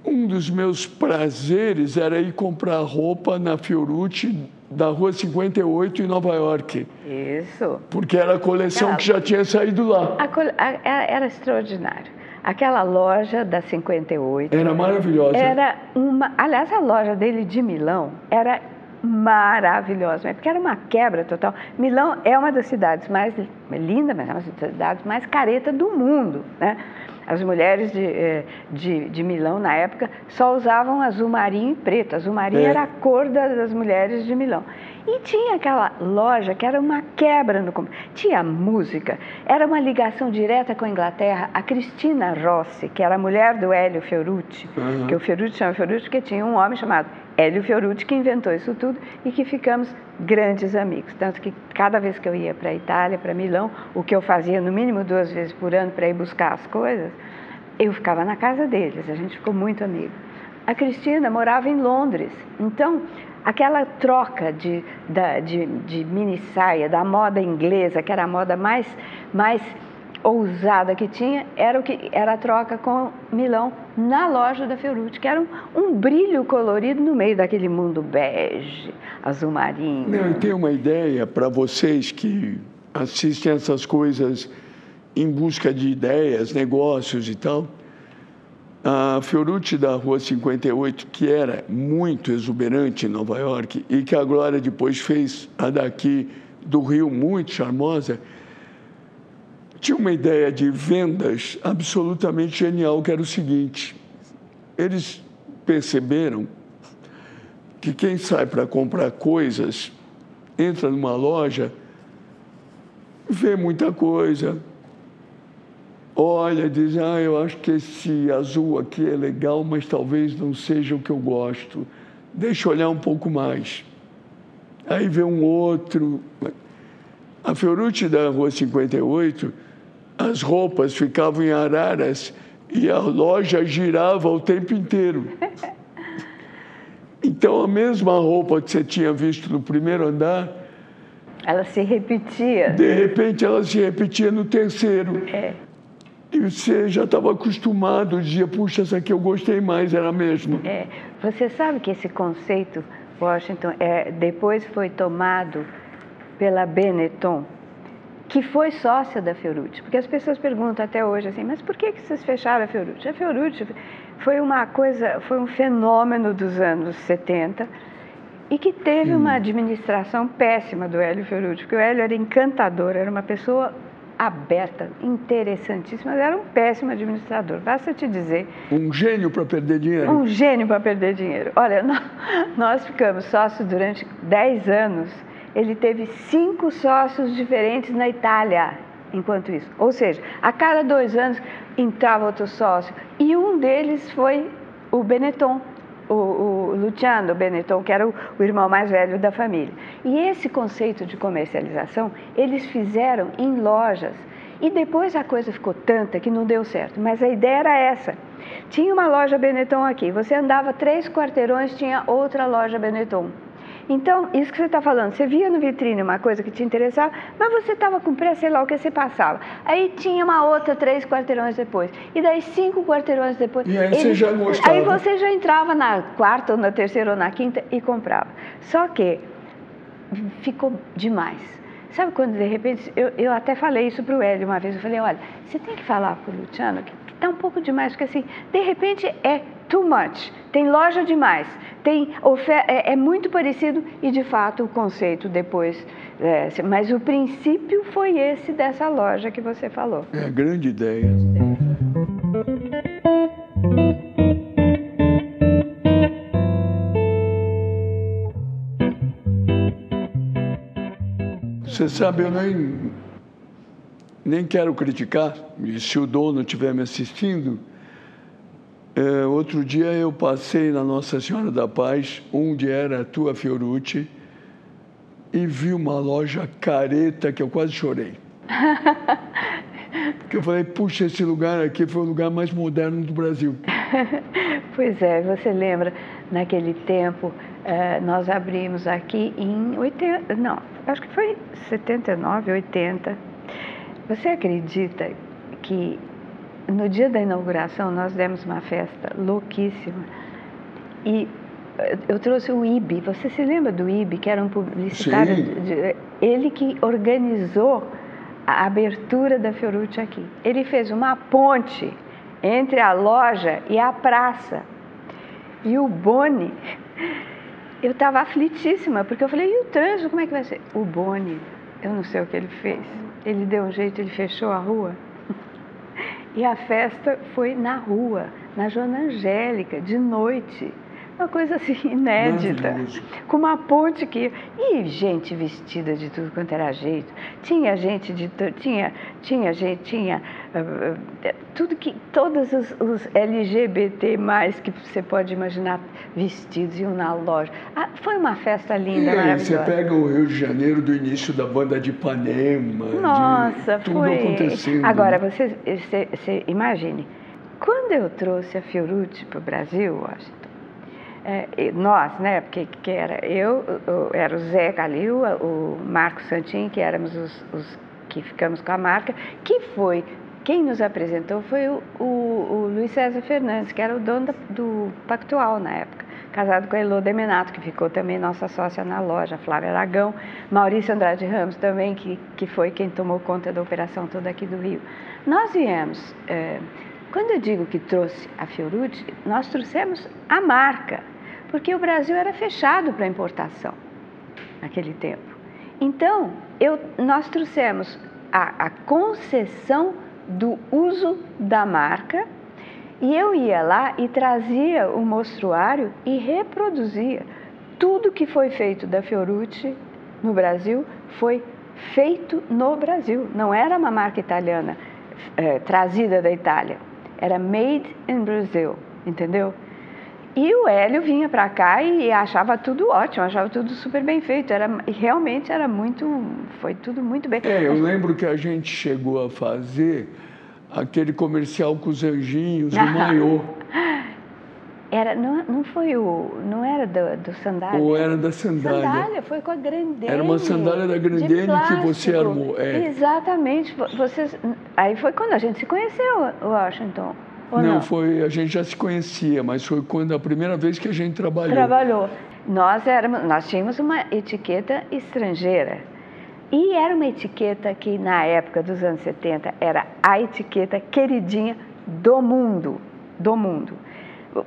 Um dos meus prazeres era ir comprar roupa na Fiorucci da Rua 58 em Nova York. Isso. Porque era a coleção que já tinha saído lá. Era extraordinário. Aquela loja da 58. Era maravilhosa. Era uma. Aliás, a loja dele de Milão era maravilhosa, porque era uma quebra total. Milão é uma das cidades mais linda, mas é uma das cidades mais careta do mundo, né? As mulheres de, eh, de, de Milão, na época, só usavam azul marinho e preto. Azul marinho é. era a cor das mulheres de Milão. E tinha aquela loja que era uma quebra no tinha música, era uma ligação direta com a Inglaterra. A Cristina Rossi, que era a mulher do Hélio Fiorucci, uhum. que o Fiorucci chama Fiorucci porque tinha um homem chamado Hélio Fiorucci que inventou isso tudo e que ficamos grandes amigos. Tanto que cada vez que eu ia para a Itália, para Milão, o que eu fazia no mínimo duas vezes por ano para ir buscar as coisas, eu ficava na casa deles, a gente ficou muito amigo. A Cristina morava em Londres, então aquela troca de, da, de, de mini saia, da moda inglesa, que era a moda mais, mais ousada que tinha, era, o que, era a troca com Milão na loja da Fiorucci, que era um, um brilho colorido no meio daquele mundo bege, azul marinho. Não, eu tenho uma ideia para vocês que assistem essas coisas em busca de ideias, negócios e tal. A Fiorucci da Rua 58, que era muito exuberante em Nova York e que a Glória depois fez a daqui do Rio muito charmosa, tinha uma ideia de vendas absolutamente genial, que era o seguinte: eles perceberam que quem sai para comprar coisas entra numa loja, vê muita coisa, olha, diz, ah, eu acho que esse azul aqui é legal, mas talvez não seja o que eu gosto. Deixa eu olhar um pouco mais. Aí vê um outro. A Fiorucci da Rua 58, as roupas ficavam em araras e a loja girava o tempo inteiro. Então, a mesma roupa que você tinha visto no primeiro andar. Ela se repetia. De repente, ela se repetia no terceiro. É. E você já estava acostumado, dizia, puxa, essa aqui eu gostei mais, era mesmo. É, você sabe que esse conceito, Washington, é, depois foi tomado pela Benetton, que foi sócia da Fiorucci. Porque as pessoas perguntam até hoje assim, mas por que, que vocês fecharam a Fiorucci? A Fiorucci foi uma coisa, foi um fenômeno dos anos 70 e que teve hum. uma administração péssima do Hélio Fiorucci, porque o Hélio era encantador, era uma pessoa aberta, interessantíssima, mas era um péssimo administrador, basta te dizer. Um gênio para perder dinheiro. Um gênio para perder dinheiro. Olha, nós ficamos sócios durante 10 anos, ele teve cinco sócios diferentes na Itália, enquanto isso. Ou seja, a cada dois anos entrava outro sócio, e um deles foi o Benetton, o, o Luciano Benetton, que era o, o, irmão mais velho da família. E esse conceito de comercialização eles fizeram em lojas. E depois a coisa ficou tanta que não deu certo. Mas a ideia era essa. Tinha uma loja Benetton aqui. Você andava três quarteirões, tinha outra loja Benetton. Então, isso que você está falando, você via no vitrine uma coisa que te interessava, mas você estava com pressa, sei lá o que você passava. Aí tinha uma outra três quarteirões depois. E daí cinco quarteirões depois. E aí ele, você já gostava. Aí você já entrava na quarta, ou na terceira, ou na quinta e comprava. Só que ficou demais. Sabe quando de repente, eu, eu até falei isso para o Hélio uma vez, eu falei, olha, você tem que falar para o Luciano que está um pouco demais, porque assim, de repente é too much, tem loja demais, tem é, é, muito parecido e de fato o conceito depois, é, mas o princípio foi esse dessa loja que você falou. É a grande ideia. Você sabe, eu nem, nem quero criticar, e se o dono estiver me assistindo, é, outro dia eu passei na Nossa Senhora da Paz, onde era a tua Fiorucci, e vi uma loja careta que eu quase chorei. Porque eu falei, puxa, esse lugar aqui foi o lugar mais moderno do Brasil. pois é, você lembra, naquele tempo, eh, nós abrimos aqui em 80, não, acho que foi 79, 80. Você acredita que no dia da inauguração nós demos uma festa louquíssima e eh, eu trouxe o IB. Você se lembra do IB, que era um publicitário? De, ele que organizou a abertura da Fiorucci aqui. Ele fez uma ponte entre a loja e a praça. E o Boni, eu estava aflitíssima, porque eu falei, e o trânsito, como é que vai ser? O Boni, eu não sei o que ele fez. Ele deu um jeito, ele fechou a rua. E a festa foi na rua, na Joana Angélica, de noite uma coisa assim inédita, com uma ponte que e gente vestida de tudo quanto era jeito. Tinha gente de tinha tinha gente tinha uh, tudo que todos os, os, LGBT mais que você pode imaginar vestidos iam na loja. Ah, foi uma festa linda, e maravilhosa. Você pega o Rio de Janeiro do início da banda de Ipanema, Nossa, de tudo foi. acontecendo. Agora você, você, você imagine quando eu trouxe a Fiorucci para o Brasil, Washington, é, nós, né, porque que era eu, era o Zé Calil, o Marco Santin, que éramos os, os, que ficamos com a marca, que foi, quem nos apresentou foi o, o, o Luiz César Fernandes, que era o dono da, do Pactual na época, casado com a Elô Demenato, que ficou também nossa sócia na loja, Flávia Aragão, Maurício Andrade Ramos também, que, que foi quem tomou conta da operação toda aqui do Rio. Nós viemos, é, quando eu digo que trouxe a Fiorucci, nós trouxemos a marca, porque o Brasil era fechado para importação naquele tempo. Então, eu, nós trouxemos a, a concessão do uso da marca e eu ia lá e trazia o mostruário e reproduzia. Tudo que foi feito da Fiorucci no Brasil foi feito no Brasil. Não era uma marca italiana é, trazida da Itália. Era made in Brazil, entendeu? E o Hélio vinha para cá e achava tudo ótimo, achava tudo super bem feito. Era, realmente era muito, foi tudo muito bem. É, eu lembro que a gente chegou a fazer aquele comercial com os anjinhos, o maiô. Era, não, não foi o. Não era do, do sandália? Ou era da sandália? Sandália, foi com a Grandene. Era uma sandália da Grandene que você armou. É. Exatamente. Vocês, aí foi quando a gente se conheceu, Washington. Ou não, não, foi, a gente já se conhecia, mas foi quando a primeira vez que a gente trabalhou. Trabalhou. Nós, éramos, nós tínhamos uma etiqueta estrangeira. E era uma etiqueta que, na época dos anos 70, era a etiqueta queridinha do mundo. Do mundo.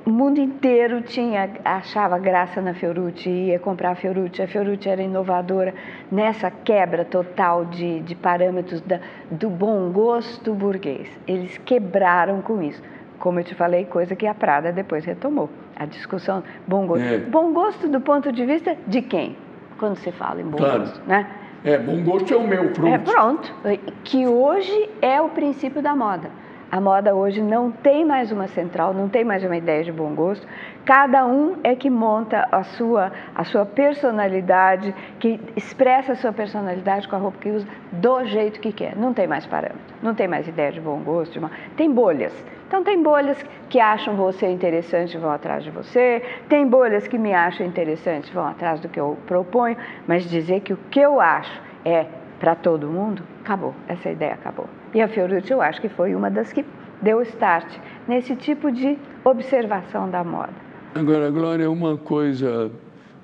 O mundo inteiro tinha, achava graça na Fiorucci, ia comprar a Fiorucci. A Fiorucci era inovadora nessa quebra total de, de parâmetros da, do bom gosto burguês. Eles quebraram com isso como eu te falei, coisa que a Prada depois retomou. A discussão bom gosto. É. Bom gosto do ponto de vista de quem? Quando você fala em bom claro. gosto, né? É, bom gosto é o meu, pronto. É, pronto. Que hoje é o princípio da moda. A moda hoje não tem mais uma central, não tem mais uma ideia de bom gosto. Cada um é que monta a sua, a sua personalidade, que expressa a sua personalidade com a roupa que usa do jeito que quer. Não tem mais parâmetro, não tem mais ideia de bom gosto. De Tem bolhas. Então, tem bolhas que acham você interessante e vão atrás de você, tem bolhas que me acham interessante e vão atrás do que eu proponho, mas dizer que o que eu acho é para todo mundo, acabou, essa ideia acabou. E a Fiorucci eu acho que foi uma das que deu start nesse tipo de observação da moda. Agora, Glória, uma coisa,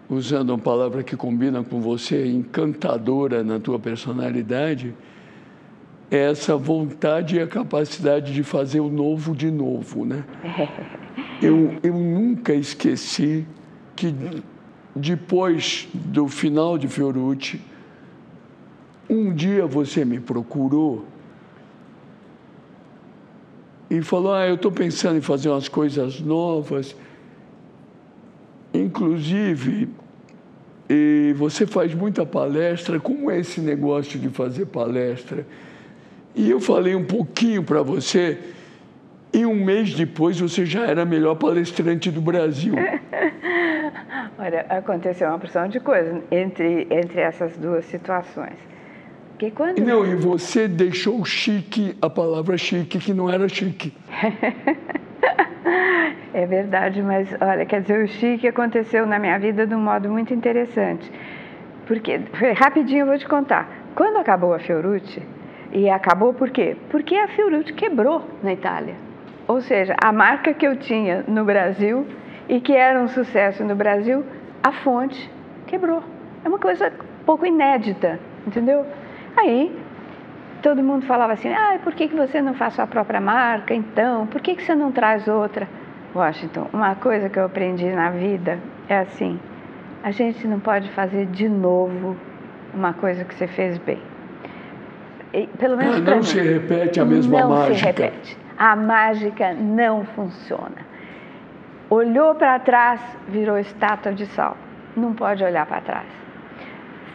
usando uma palavra que combina com você, encantadora na tua personalidade, é essa vontade e a capacidade de fazer o novo de novo, né? Eu, eu nunca esqueci que depois do final de Fiorucci, um dia você me procurou e falou: Ah, eu estou pensando em fazer umas coisas novas. Inclusive, e você faz muita palestra. Como é esse negócio de fazer palestra? E eu falei um pouquinho para você e um mês depois você já era a melhor palestrante do Brasil. Olha, aconteceu uma porção de coisas entre, entre essas duas situações. Porque quando... Não, e você deixou chique, a palavra chique, que não era chique. é verdade, mas olha, quer dizer, o chique aconteceu na minha vida de um modo muito interessante. Porque, rapidinho eu vou te contar. Quando acabou a Fiorucci, e acabou por quê? Porque a Fiorucci quebrou na Itália. Ou seja, a marca que eu tinha no Brasil e que era um sucesso no Brasil, a fonte quebrou. É uma coisa um pouco inédita, entendeu? Aí todo mundo falava assim: ah, por que, que você não faz sua própria marca então? Por que, que você não traz outra? Washington, uma coisa que eu aprendi na vida é assim: a gente não pode fazer de novo uma coisa que você fez bem. E, pelo menos ah, não mim, se repete a mesma não mágica. Não se repete a mágica não funciona. Olhou para trás, virou estátua de sal. Não pode olhar para trás.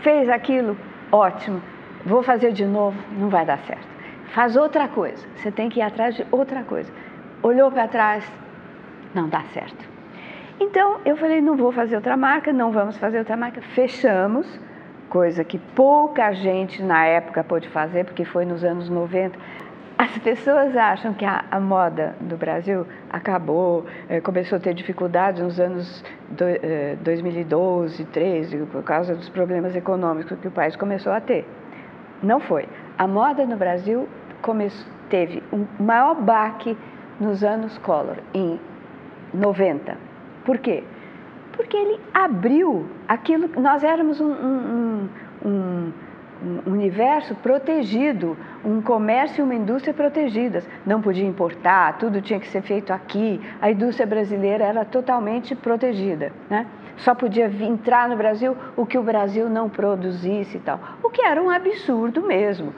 Fez aquilo, ótimo. Vou fazer de novo, não vai dar certo. Faz outra coisa. Você tem que ir atrás de outra coisa. Olhou para trás, não dá certo. Então eu falei, não vou fazer outra marca, não vamos fazer outra marca. Fechamos, coisa que pouca gente na época pôde fazer, porque foi nos anos 90. As pessoas acham que a, a moda do Brasil acabou, é, começou a ter dificuldades nos anos do, é, 2012, 2013, por causa dos problemas econômicos que o país começou a ter. Não foi. A moda no Brasil começou, teve um maior baque nos anos Collor, em 90. Por quê? Porque ele abriu aquilo. Nós éramos um, um, um, um universo protegido, um comércio e uma indústria protegidas. Não podia importar, tudo tinha que ser feito aqui. A indústria brasileira era totalmente protegida. Né? Só podia entrar no Brasil o que o Brasil não produzisse e tal. O que era um absurdo mesmo.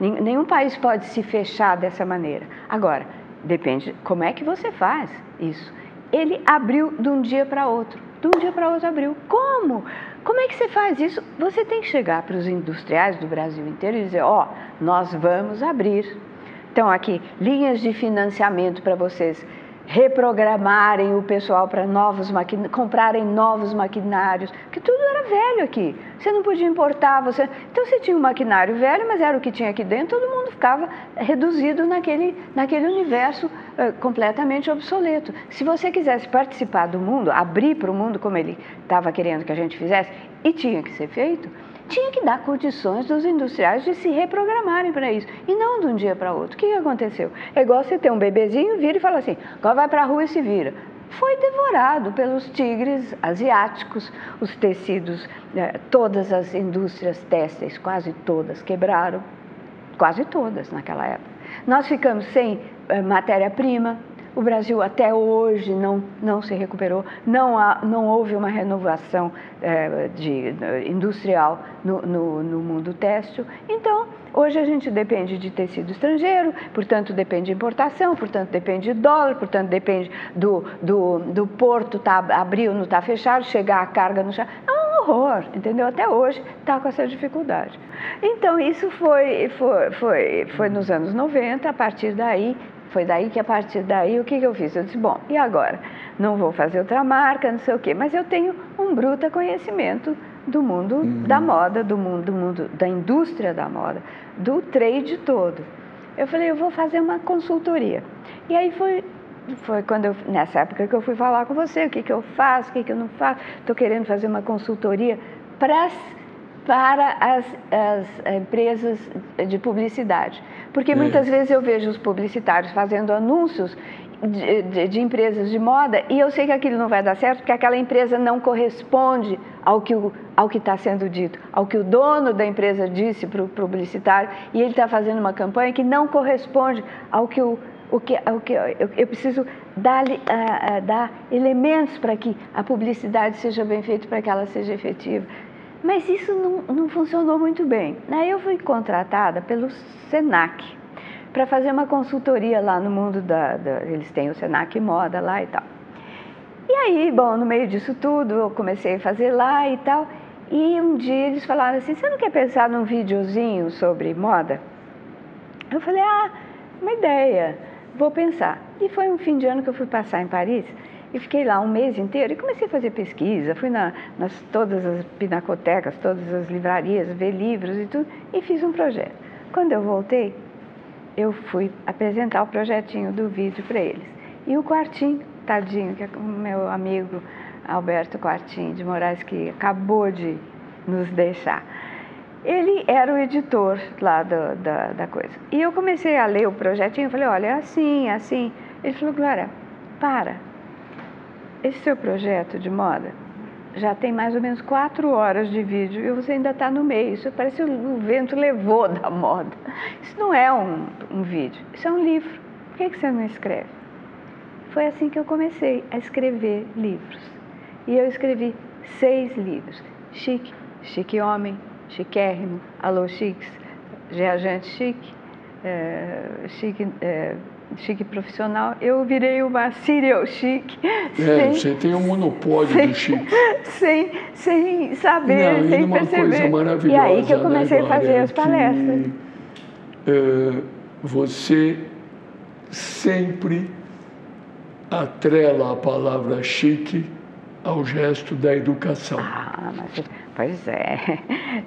Nenhum país pode se fechar dessa maneira. Agora, depende como é que você faz isso. Ele abriu de um dia para outro. De um dia para outro abriu. Como? Como é que você faz isso? Você tem que chegar para os industriais do Brasil inteiro e dizer: ó, oh, nós vamos abrir. Então, aqui, linhas de financiamento para vocês reprogramarem o pessoal para novos maquinários, comprarem novos maquinários, que tudo era velho aqui. Você não podia importar, você. Então você tinha um maquinário velho, mas era o que tinha aqui dentro, todo mundo ficava reduzido naquele, naquele universo uh, completamente obsoleto. Se você quisesse participar do mundo, abrir para o mundo como ele estava querendo que a gente fizesse, e tinha que ser feito, tinha que dar condições dos industriais de se reprogramarem para isso, e não de um dia para outro. O que aconteceu? É igual você ter um bebezinho, vira e fala assim, agora vai para a rua e se vira. Foi devorado pelos tigres asiáticos, os tecidos, né, todas as indústrias têxteis, quase todas, quebraram, quase todas naquela época. Nós ficamos sem eh, matéria-prima, o Brasil até hoje não, não se recuperou, não, há, não houve uma renovação é, de, industrial no, no, no mundo têxtil. Então, hoje a gente depende de tecido estrangeiro, portanto depende de importação, portanto depende de dólar, portanto depende do, do, do porto tá, abriu, não está fechado, chegar a carga no chão. É um horror, entendeu? Até hoje está com essa dificuldade. Então, isso foi, foi, foi, foi nos anos 90, a partir daí foi daí que a partir daí o que, que eu fiz? Eu disse, bom, e agora? Não vou fazer outra marca, não sei o quê, mas eu tenho um bruta conhecimento do mundo uhum. da moda, do mundo, do mundo da indústria da moda, do trade todo. Eu falei, eu vou fazer uma consultoria. E aí foi foi quando eu, nessa época que eu fui falar com você, o que, que eu faço, o que, que eu não faço. Estou querendo fazer uma consultoria para para as, as empresas de publicidade. Porque é. muitas vezes eu vejo os publicitários fazendo anúncios de, de, de, empresas de moda e eu sei que aquilo não vai dar certo porque aquela empresa não corresponde ao que ao que está sendo dito, ao que o dono da empresa disse para o publicitário e ele está fazendo uma campanha que não corresponde ao que o, o que, o que eu, eu preciso dar, uh, uh, dar elementos para que a publicidade seja bem feita, para que ela seja efetiva. Mas isso não, não funcionou muito bem. Aí eu fui contratada pelo SENAC para fazer uma consultoria lá no mundo da, da, Eles têm o SENAC Moda lá e tal. E aí, bom, no meio disso tudo, eu comecei a fazer lá e tal. E um dia eles falaram assim: você não quer pensar num videozinho sobre moda? Eu falei: ah, uma ideia. vou pensar. E foi um fim de ano que eu fui passar em Paris e fiquei lá um mês inteiro e comecei a fazer pesquisa, fui na, nas todas as pinacotecas, todas as livrarias, ver livros e tudo, e fiz um projeto. Quando eu voltei, eu fui apresentar o projetinho do vídeo para eles. E o Quartinho, tadinho, que é o meu amigo Alberto Quartinho de Moraes, que acabou de nos deixar. Ele era o editor lá do, da, da coisa. E eu comecei a ler o projetinho, falei, olha, é assim, é assim. Ele falou, Glória, para. Esse seu projeto de moda já tem mais ou menos quatro horas de vídeo e você ainda está no meio. Isso parece que o vento levou da moda. Isso não é um, um vídeo, isso é um livro. Por que, que você não escreve? Foi assim que eu comecei a escrever livros. E eu escrevi seis livros. Chique, Chique Homem, Chiquérrimo, Alô Chiques, Viajante Chique, é, Chique, é, chique profissional, eu virei uma serial chique. É, sem, você tem um monopólio sem, do chique. Sem, sem saber, Não, sem uma perceber. Coisa maravilhosa, e aí que eu comecei né, a fazer as palestras. Que, é, você sempre atrela a palavra chique ao gesto da educação. Ah, mas, pois é.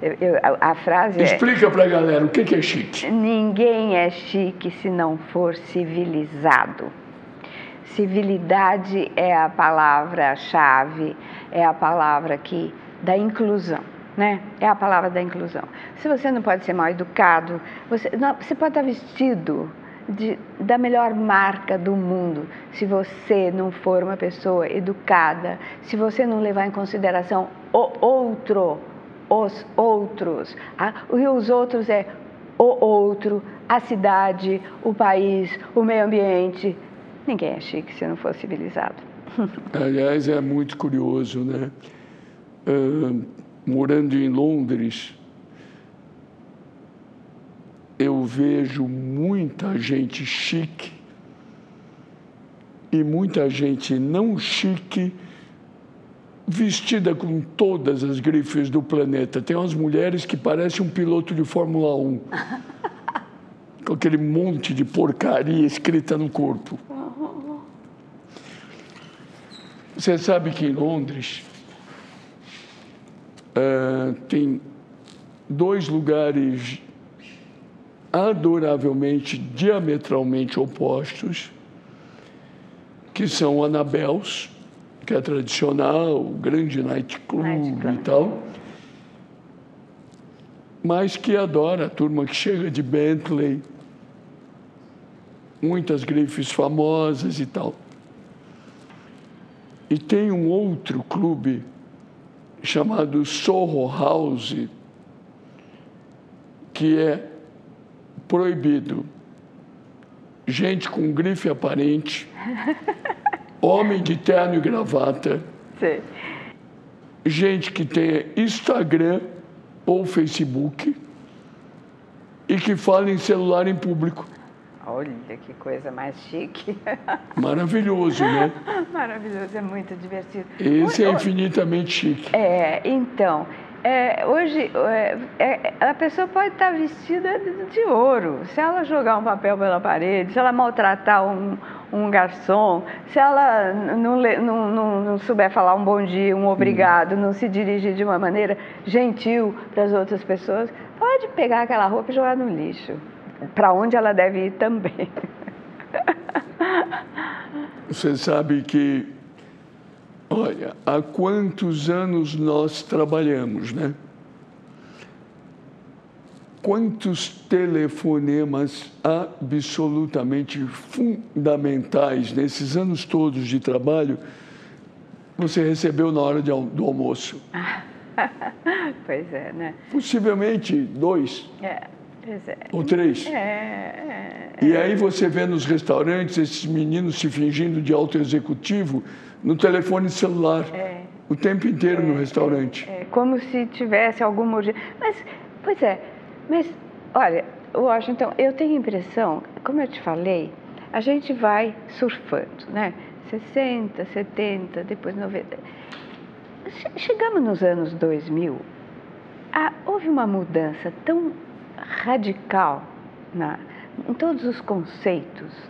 Eu, a, a frase Explica é, para a galera o que é chique. Ninguém é chique se não for civilizado. Civilidade é a palavra-chave, é a palavra que da inclusão. Né? É a palavra da inclusão. Se você não pode ser mal educado, você, não, você pode estar vestido de, da melhor marca do mundo, se você não for uma pessoa educada, se você não levar em consideração o outro, os outros. Ah, e os outros é o outro, a cidade, o país, o meio ambiente. Ninguém é chique se não for civilizado. Aliás, é muito curioso, né? Uh, morando em Londres, eu vejo muita gente chique e muita gente não chique vestida com todas as grifes do planeta. Tem umas mulheres que parecem um piloto de Fórmula 1. com aquele monte de porcaria escrita no corpo. Você sabe que em Londres uh, tem dois lugares adoravelmente, diametralmente opostos, que são Anabels, que é tradicional, grande nightclub night e tal, mas que adora a turma que chega de Bentley, muitas grifes famosas e tal. E tem um outro clube chamado Soho House, que é proibido gente com grife aparente, homem de terno e gravata, Sim. gente que tenha Instagram ou Facebook e que fala em celular em público. Olha que coisa mais chique. Maravilhoso, né? Maravilhoso, é muito divertido. Esse é infinitamente chique. É, então, é, hoje é, é, a pessoa pode estar vestida de ouro. Se ela jogar um papel pela parede, se ela maltratar um, um garçom, se ela não, não, não, não, souber falar um bom dia, um obrigado, hum. não se dirigir de uma maneira gentil para as outras pessoas, pode pegar aquela roupa e jogar no lixo. Para onde ela deve ir também. Você sabe que Olha, há quantos anos nós trabalhamos, né? Quantos telefonemas absolutamente fundamentais nesses anos todos de trabalho você recebeu na hora de, do almoço? pois é, né? Possivelmente dois. É. Pois é. Ou três. É, é, é. E aí você vê nos restaurantes esses meninos se fingindo de alto executivo no telefone celular. É. O tempo inteiro no é, restaurante. É, como se tivesse alguma urgência. Mas, pois é, mas, olha, Washington, eu tenho a impressão, como eu te falei, a gente vai surfando, né? 60, 70, depois 90. Chegamos nos anos 2000, ah, houve uma mudança tão radical na, em todos os conceitos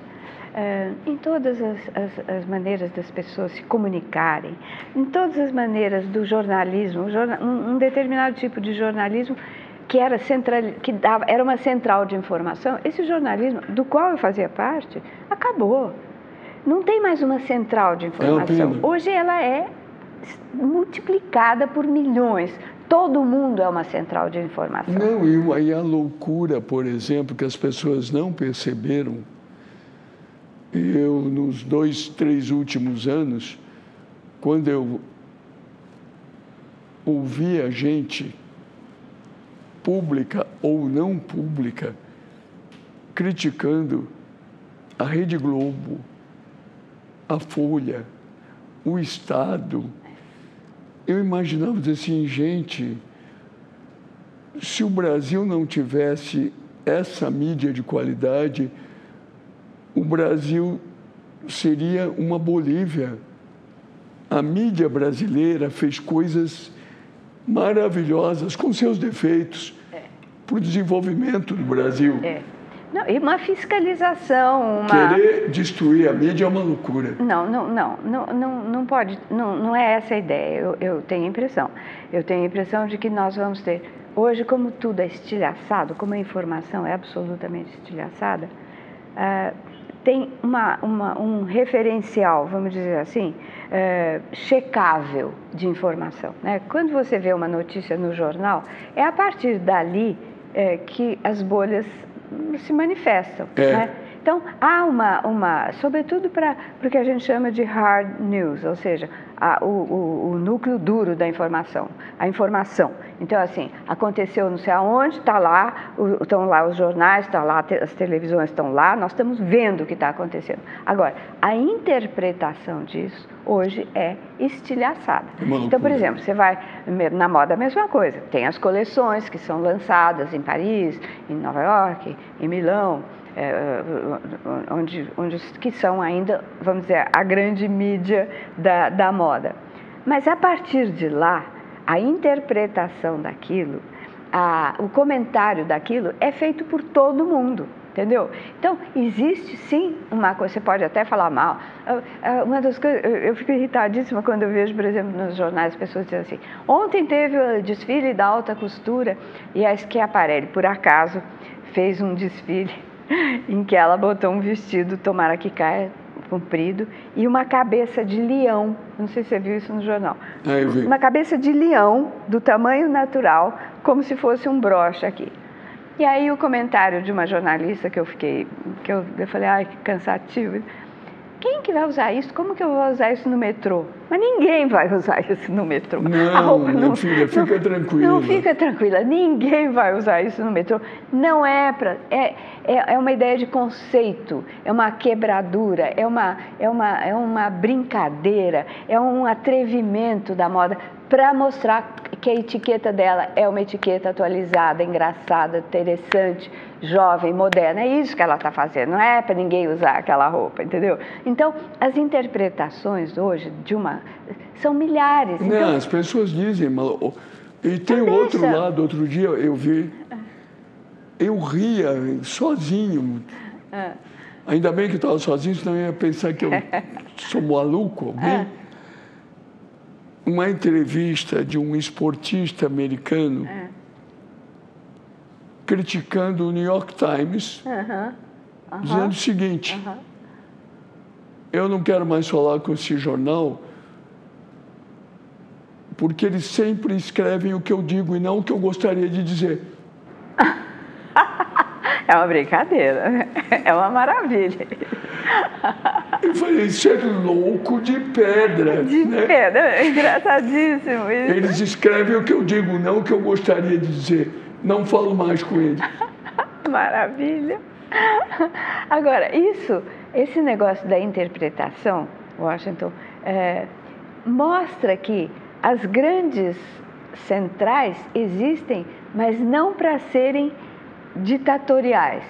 é, em todas as, as, as, maneiras das pessoas se comunicarem, em todas as maneiras do jornalismo, um, um determinado tipo de jornalismo que era central, que dava, era uma central de informação. Esse jornalismo, do qual eu fazia parte, acabou. Não tem mais uma central de informação. É Hoje ela é multiplicada por milhões. Todo mundo é uma central de informação. Não, e aí a loucura, por exemplo, que as pessoas não perceberam. Eu, nos dois, três últimos anos, quando eu ouvia gente pública ou não pública criticando a Rede Globo, a Folha, o Estado, eu imaginava assim, gente, se o Brasil não tivesse essa mídia de qualidade, o Brasil seria uma Bolívia. A mídia brasileira fez coisas maravilhosas, com seus defeitos, é. para o desenvolvimento do Brasil. É. Não, e uma fiscalização. Uma... Querer destruir a mídia é uma loucura. Não, não, não, não, não, não pode, não, não é essa a ideia, eu, eu tenho a impressão. Eu tenho a impressão de que nós vamos ter, hoje, como tudo é estilhaçado, como a informação é absolutamente estilhaçada, uh, tem uma, uma, um referencial, vamos dizer assim, uh, checável de informação. Né? Quando você vê uma notícia no jornal, é a partir dali é, que as bolhas se manifestam. É. Né? Então, há uma, uma sobretudo para o que a gente chama de hard news, ou seja, a, o, o, o, núcleo duro da informação, a informação. Então, assim, aconteceu não sei aonde, está lá, estão lá os jornais, está lá, as televisões estão lá, nós estamos vendo o que está acontecendo. Agora, a interpretação disso hoje é estilhaçada. Então, por exemplo, você vai na moda a mesma coisa. Tem as coleções que são lançadas em Paris, em Nova York, em Milão, é, onde, onde, que são ainda, vamos dizer, a grande mídia da, da moda. Mas a partir de lá, a interpretação daquilo, a, o comentário daquilo é feito por todo mundo. Entendeu? Então, existe sim uma coisa, você pode até falar mal. Uma das coisas, eu fico irritadíssima quando eu vejo, por exemplo, nos jornais, as pessoas dizendo assim: ontem teve o desfile da alta costura e a Schiaparelli, por acaso, fez um desfile em que ela botou um vestido, tomara que caia, comprido, e uma cabeça de leão. Não sei se você viu isso no jornal. É, eu vi. Uma cabeça de leão, do tamanho natural, como se fosse um broche aqui. E aí o comentário de uma jornalista que eu fiquei, que eu, eu falei, ai, que cansativo. Quem que vai usar isso? Como que eu vou usar isso no metrô? Mas ninguém vai usar isso no metrô. Não, não filha, fica não, tranquila. Não fica tranquila, ninguém vai usar isso no metrô. Não é para. É, é, é uma ideia de conceito, é uma quebradura, é uma, é, uma, é uma brincadeira, é um atrevimento da moda para mostrar que a etiqueta dela é uma etiqueta atualizada, engraçada, interessante, jovem, moderna. É isso que ela está fazendo, não é para ninguém usar aquela roupa, entendeu? Então, as interpretações hoje de uma. são milhares. Não, então... as pessoas dizem, e tem o outro lado, outro dia eu vi, eu ria sozinho. Ah. Ainda bem que estava sozinho, senão eu ia pensar que eu sou maluco, alguém. Uma entrevista de um esportista americano é. criticando o New York Times, dizendo o seguinte: eu não quero mais falar com esse jornal porque eles sempre escrevem o que eu digo e não o que eu gostaria de dizer. É uma brincadeira, né? é uma maravilha. Eu falei, isso é louco de pedra. De né? pedra, é engraçadíssimo isso. Eles escrevem o que eu digo, não o que eu gostaria de dizer. Não falo mais com eles. Maravilha. Agora, isso, esse negócio da interpretação, Washington, é, mostra que as grandes centrais existem, mas não para serem ditatoriais,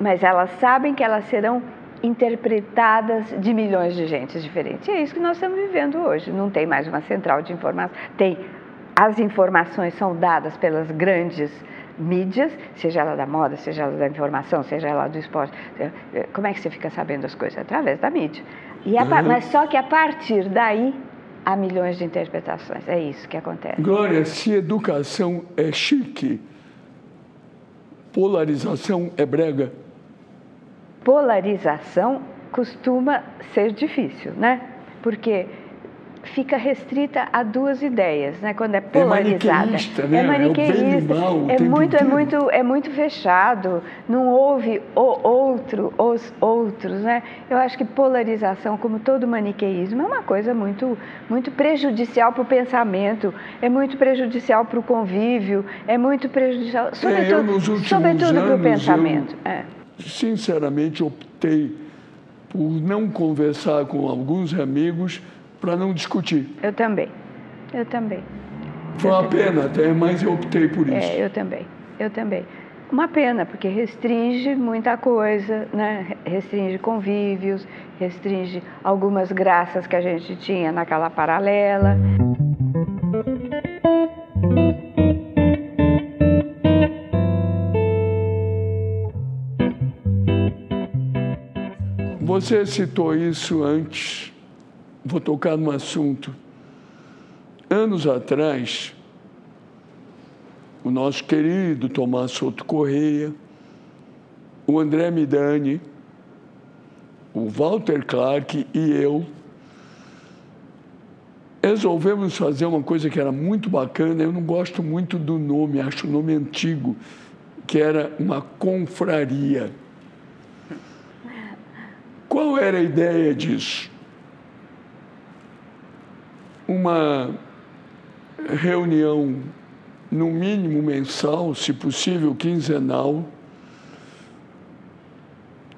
mas elas sabem que elas serão interpretadas de milhões de gente diferentes. E é isso que nós estamos vivendo hoje. Não tem mais uma central de informação. Tem as informações são dadas pelas grandes mídias, seja ela da moda, seja ela da informação, seja ela do esporte. Eh, como é que você fica sabendo as coisas? Através da mídia. E a, uhum. Mas só que a partir daí há milhões de interpretações. É isso que acontece. Glória, se educação é chique, polarização é brega? Polarização costuma ser difícil, né? Porque fica restrita a duas ideias, né? Quando é, é polarizada. É, né? é maniqueísta, é, é muito, é muito, é muito fechado. Não houve o outro, os outros, né? Eu acho que polarização, como todo maniqueísmo, é uma coisa muito, muito prejudicial para o pensamento, é muito prejudicial para o convívio, é muito prejudicial, é, sobretudo, sobretudo para o pensamento. Eu, é. Sinceramente, optei por não conversar com alguns amigos para não discutir. Eu também. Eu também. Foi eu uma também. pena até, mas eu optei por isso. É, eu também. Eu também. Uma pena, porque restringe muita coisa, né? restringe convívios, restringe algumas graças que a gente tinha naquela paralela. Você citou isso antes vou tocar num assunto. Anos atrás, o nosso querido Tomás Souto Correia, o André Midani, o Walter Clark e eu resolvemos fazer uma coisa que era muito bacana. Eu não gosto muito do nome, acho o nome antigo, que era uma confraria. Qual era a ideia disso? uma reunião, no mínimo mensal, se possível quinzenal,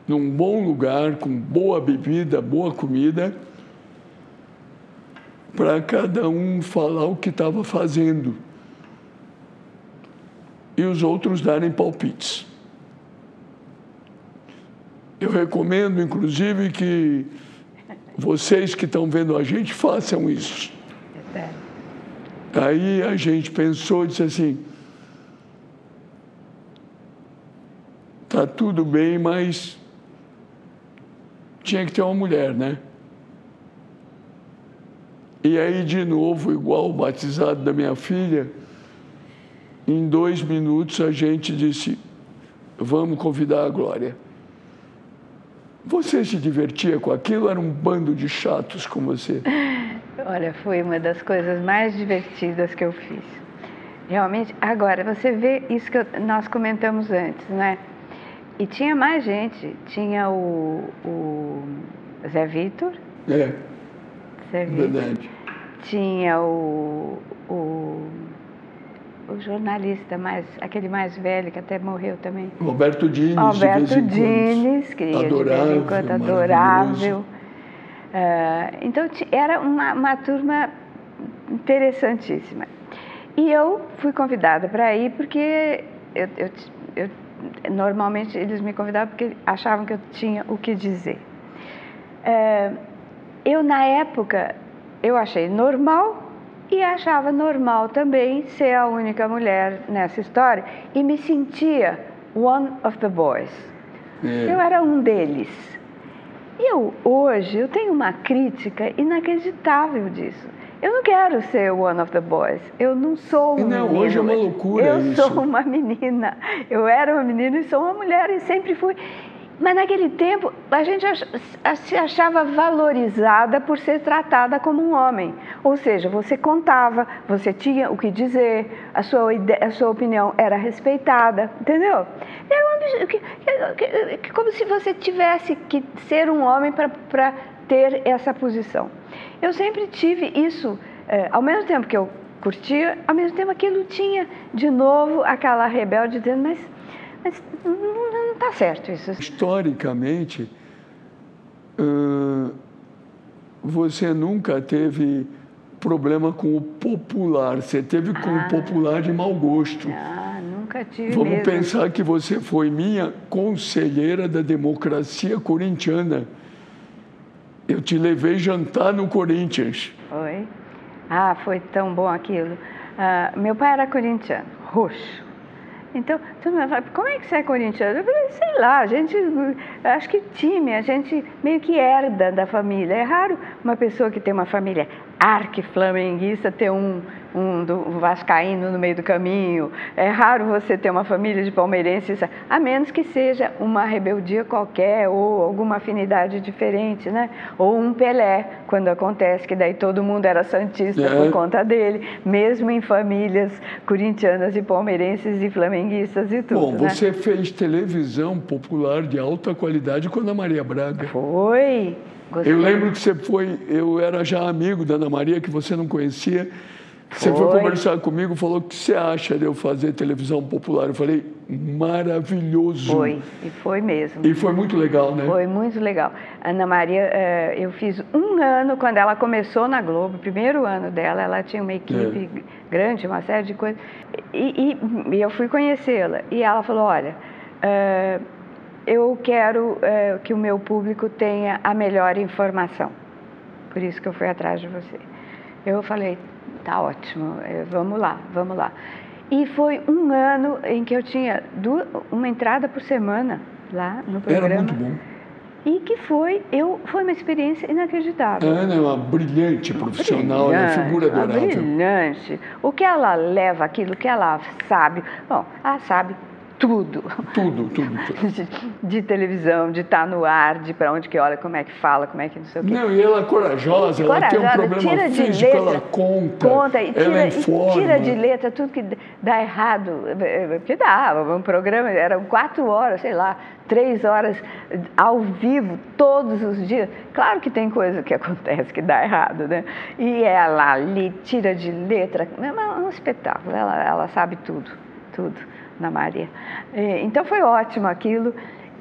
num bom lugar, com boa bebida, boa comida, para cada um falar o que estava fazendo e os outros darem palpites. Eu recomendo, inclusive, que vocês que estão vendo a gente façam isso. Aí a gente pensou e disse assim: tá tudo bem, mas tinha que ter uma mulher, né? E aí, de novo, igual o batizado da minha filha, em dois minutos a gente disse: vamos convidar a Glória. Você se divertia com aquilo? Era um bando de chatos com você? Olha, foi uma das coisas mais divertidas que eu fiz. Realmente, agora, você vê isso que eu, nós comentamos antes, né? E tinha mais gente. Tinha o, o Zé Vitor. É. Zé Vitor. Verdade. Tinha o, o, o, jornalista mais, aquele mais velho que até morreu também. Roberto Dines. Roberto Dines, que adorável, de vez em quando adorável. Uh, então era uma, uma turma interessantíssima. E eu fui convidada para ir porque eu, eu, eu, normalmente eles me convidavam porque achavam que eu tinha o que dizer. Uh, eu, na época, eu achei normal e achava normal também ser a única mulher nessa história e me sentia one of the boys. É. Eu era um deles. Eu, hoje, eu tenho uma crítica inacreditável disso. Eu não quero ser one of the boys. Eu não sou uma não, hoje é uma loucura Eu isso. sou uma menina. Eu era uma menina e sou uma mulher e sempre fui. Mas naquele tempo a gente se achava valorizada por ser tratada como um homem. Ou seja, você contava, você tinha o que dizer, a sua, a sua opinião era respeitada, entendeu? Era que, como se você tivesse que ser um homem para ter essa posição. Eu sempre tive isso, é, ao mesmo tempo que eu curtia, ao mesmo tempo aquilo tinha de novo aquela rebelde dizendo, mas mas não está certo isso. Historicamente, você nunca teve problema com o popular, você teve com ah, o popular de mau gosto. Ah, nunca tive. Vamos mesmo. pensar que você foi minha conselheira da democracia corintiana. Eu te levei jantar no Corinthians. Foi? Ah, foi tão bom aquilo. Uh, meu pai era corintiano, roxo. Então, todo mundo fala, como é que você é corintiano? Eu falei, sei lá, a gente, acho que time, a gente meio que herda da família. É raro uma pessoa que tem uma família arque-flamenguista ter um, um do vascaíno no meio do caminho. É raro você ter uma família de palmeirenses, a menos que seja uma rebeldia qualquer ou alguma afinidade diferente, né? Ou um Pelé, quando acontece que daí todo mundo era santista é. por conta dele, mesmo em famílias corintianas e palmeirenses e flamenguistas e tudo. Bom, né? você fez televisão popular de alta qualidade com a Ana Maria Braga. Foi. Gostei. Eu lembro que você foi, eu era já amigo da Ana Maria, que você não conhecia. Você foi. foi conversar comigo, falou o que você acha de eu fazer televisão popular. Eu falei, maravilhoso. Foi, e foi mesmo. E foi muito legal, né? Foi muito legal. Ana Maria, eh, eu fiz um ano quando ela começou na Globo, primeiro ano dela, ela tinha uma equipe é. grande, uma série de coisas. E, e, e eu fui conhecê-la. E ela falou, olha. Uh, eu quero é, que o meu público tenha a melhor informação. Por isso que eu fui atrás de você. Eu falei, tá ótimo, é, vamos lá, vamos lá. E foi um ano em que eu tinha duas, uma entrada por semana lá no programa. Era muito bom. E que foi, eu, foi uma experiência inacreditável. A Ana é uma brilhante profissional, brilhante, é uma figura adorável. Brilhante. O que ela leva, aquilo que ela sabe, bom, ela sabe tudo. Tudo, tudo, tudo. De, de, televisão, de estar tá no ar, de para onde que olha, como é que fala, como é que não sei o quê. Não, e ela é corajosa, corajosa ela tem um problema físico, letra, ela conta, conta e tira, ela informa. Tira de letra tudo que dá errado, que dá, um programa, eram quatro horas, sei lá, três horas ao vivo, todos os dias. Claro que tem coisa que acontece que dá errado, né? E ela ali tira de letra, é um espetáculo, ela, ela sabe tudo, tudo na Maria. É, então foi ótimo aquilo.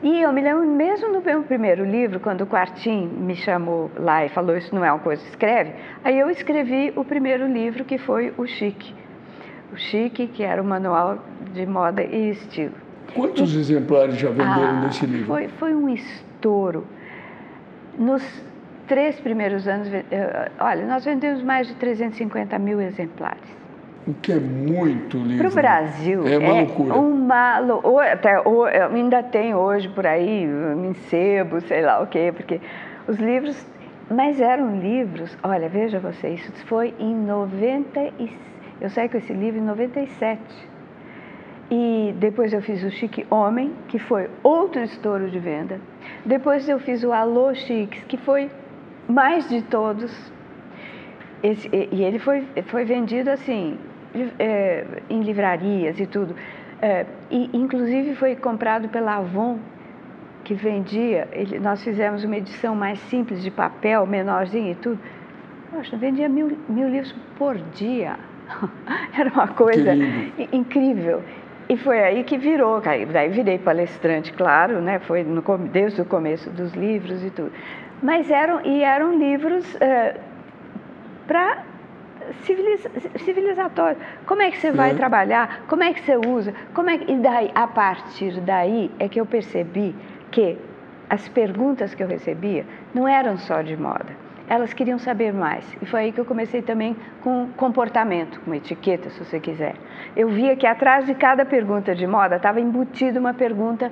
E eu me lembro, mesmo no meu primeiro livro, quando o Quartim me chamou lá e falou: Isso não é uma coisa, escreve. Aí eu escrevi o primeiro livro, que foi O Chique. O Chique, que era o manual de moda e estilo. Quantos e, exemplares já venderam ah, desse livro? Foi, foi um estouro. Nos três primeiros anos, eh, olha, nós vendemos mais de 350 mil exemplares. O que é muito livro. Para o Brasil é uma é loucura. Uma, ou, até, ainda tem hoje por aí, em sebo, sei lá o quê, porque os livros. Mas eram livros, olha, veja você, isso foi em 90. E, eu saí com esse livro em 97. E depois eu fiz o Chique Homem, que foi outro estouro de venda. Depois eu fiz o Alô Chiques, que foi mais de todos. Esse, e ele foi, foi vendido assim, é, em livrarias e tudo. É, e, inclusive foi comprado pela Avon, que vendia, ele, nós fizemos uma edição mais simples de papel, menorzinho e tudo. Poxa, vendia mil, mil livros por dia. Era uma coisa incrível. E foi aí que virou, daí virei palestrante, claro, né? foi no, desde o começo dos livros e tudo. Mas eram, e eram livros é, para civiliz, civilizatório. Como é que você vai trabalhar? Como é que você usa? Como é que, e daí, a partir daí é que eu percebi que as perguntas que eu recebia não eram só de moda. Elas queriam saber mais. E foi aí que eu comecei também com comportamento, com etiqueta, se você quiser. Eu via que atrás de cada pergunta de moda estava embutida uma pergunta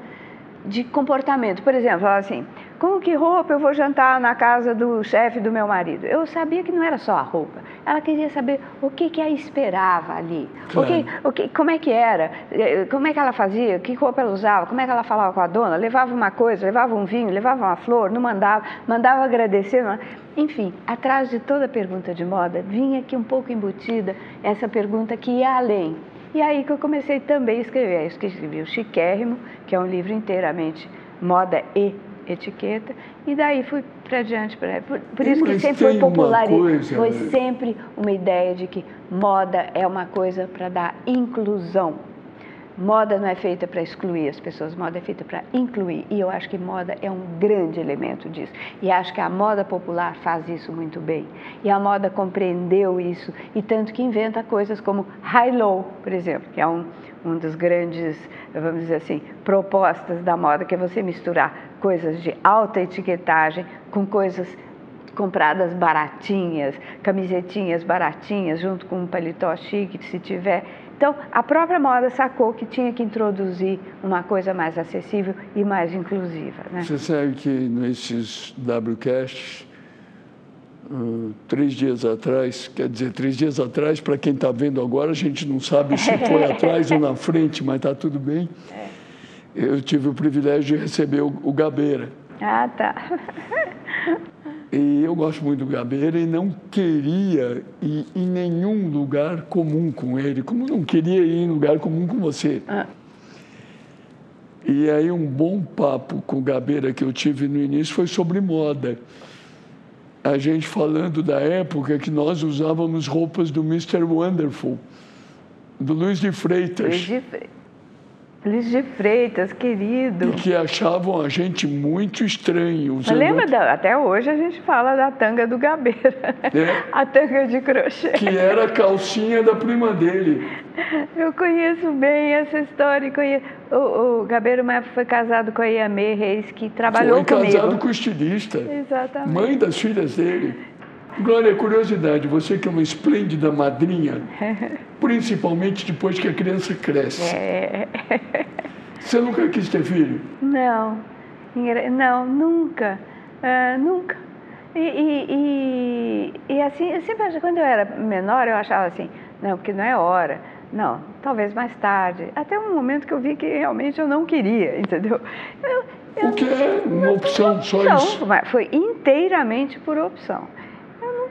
de comportamento. Por exemplo, assim: com que roupa eu vou jantar na casa do chefe do meu marido? Eu sabia que não era só a roupa. Ela queria saber o que, que a esperava ali. Claro. O que, o que, como é que era? Eh, como é que ela fazia? Que roupa ela usava? Como é que ela falava com a dona? Levava uma coisa, levava um vinho, levava uma flor, não mandava, mandava agradecer. Não... Enfim, atrás de toda pergunta de moda, vinha aqui um pouco embutida essa pergunta que ia além e aí que eu comecei também a escrever. Aí eu escrevi o Chiquérrimo, que é um livro inteiramente moda e etiqueta, e daí fui para diante. Pra, por, por isso que sempre foi popular, foi sempre uma ideia de que moda é uma coisa para dar inclusão Moda não é feita para excluir as pessoas, moda é feita para incluir. E eu acho que moda é um grande elemento disso. E acho que a moda popular faz isso muito bem. E a moda compreendeu isso, e tanto que inventa coisas como high-low, por exemplo, que é um, um dos grandes, vamos dizer assim, propostas da moda, que é você misturar coisas de alta etiquetagem com coisas compradas baratinhas, camisetinhas baratinhas, junto com um paletó chique, se tiver. Então, a própria moda sacou que tinha que introduzir uma coisa mais acessível e mais inclusiva. Né? Você sabe que nesses WCasts, uh, três dias atrás, quer dizer, três dias atrás, para quem está vendo agora, a gente não sabe se foi atrás ou na frente, mas está tudo bem. É. Eu tive o privilégio de receber o, o Gabeira. Ah, tá. E eu gosto muito do Gabeira e não queria ir em nenhum lugar comum com ele, como não queria ir em lugar comum com você. Ah. E aí um bom papo com o Gabeira que eu tive no início foi sobre moda. A gente falando da época que nós usávamos roupas do Mr. Wonderful, do Luiz de Freitas. Luiz de Freitas. Luiz de Freitas, querido. E que achavam a gente muito estranho. Usando... Lembra, da, até hoje a gente fala da tanga do Gabeira. É. A tanga de crochê. Que era a calcinha da prima dele. Eu conheço bem essa história. Conheço... O, o Gabeira foi casado com a Iamê Reis, que trabalhou foi comigo. Foi casado com o estilista. Exatamente. Mãe das filhas dele. Glória, curiosidade, você que é uma esplêndida madrinha, principalmente depois que a criança cresce. É. Você nunca quis ter filho? Não, não, nunca, uh, nunca. E, e, e, e, assim, eu sempre quando eu era menor, eu achava assim, não, porque não é hora. Não, talvez mais tarde. Até um momento que eu vi que realmente eu não queria, entendeu? Eu, eu, o que é uma opção, só isso? Foi inteiramente por opção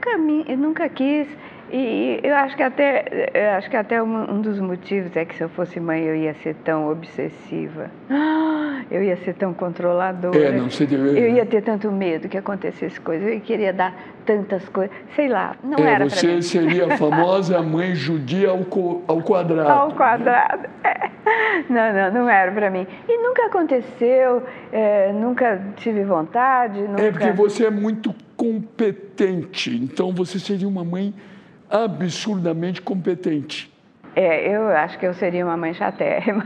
nunca, eu nunca quis. E eu acho que até, acho que até um, um, dos motivos é que se eu fosse mãe eu ia ser tão obsessiva. Eu ia ser tão controladora. É, não se deve... Eu ia ter tanto medo que acontecesse coisas. Eu queria dar tantas coisas. Sei lá, não é, era Você seria a famosa mãe judia ao, co, ao quadrado. Ao quadrado. É. Não, não, não era para mim. E nunca aconteceu, é, nunca tive vontade. Nunca... É porque você é muito competente. Então você seria uma mãe absurdamente competente. É, eu acho que eu seria uma mãe chatérrima.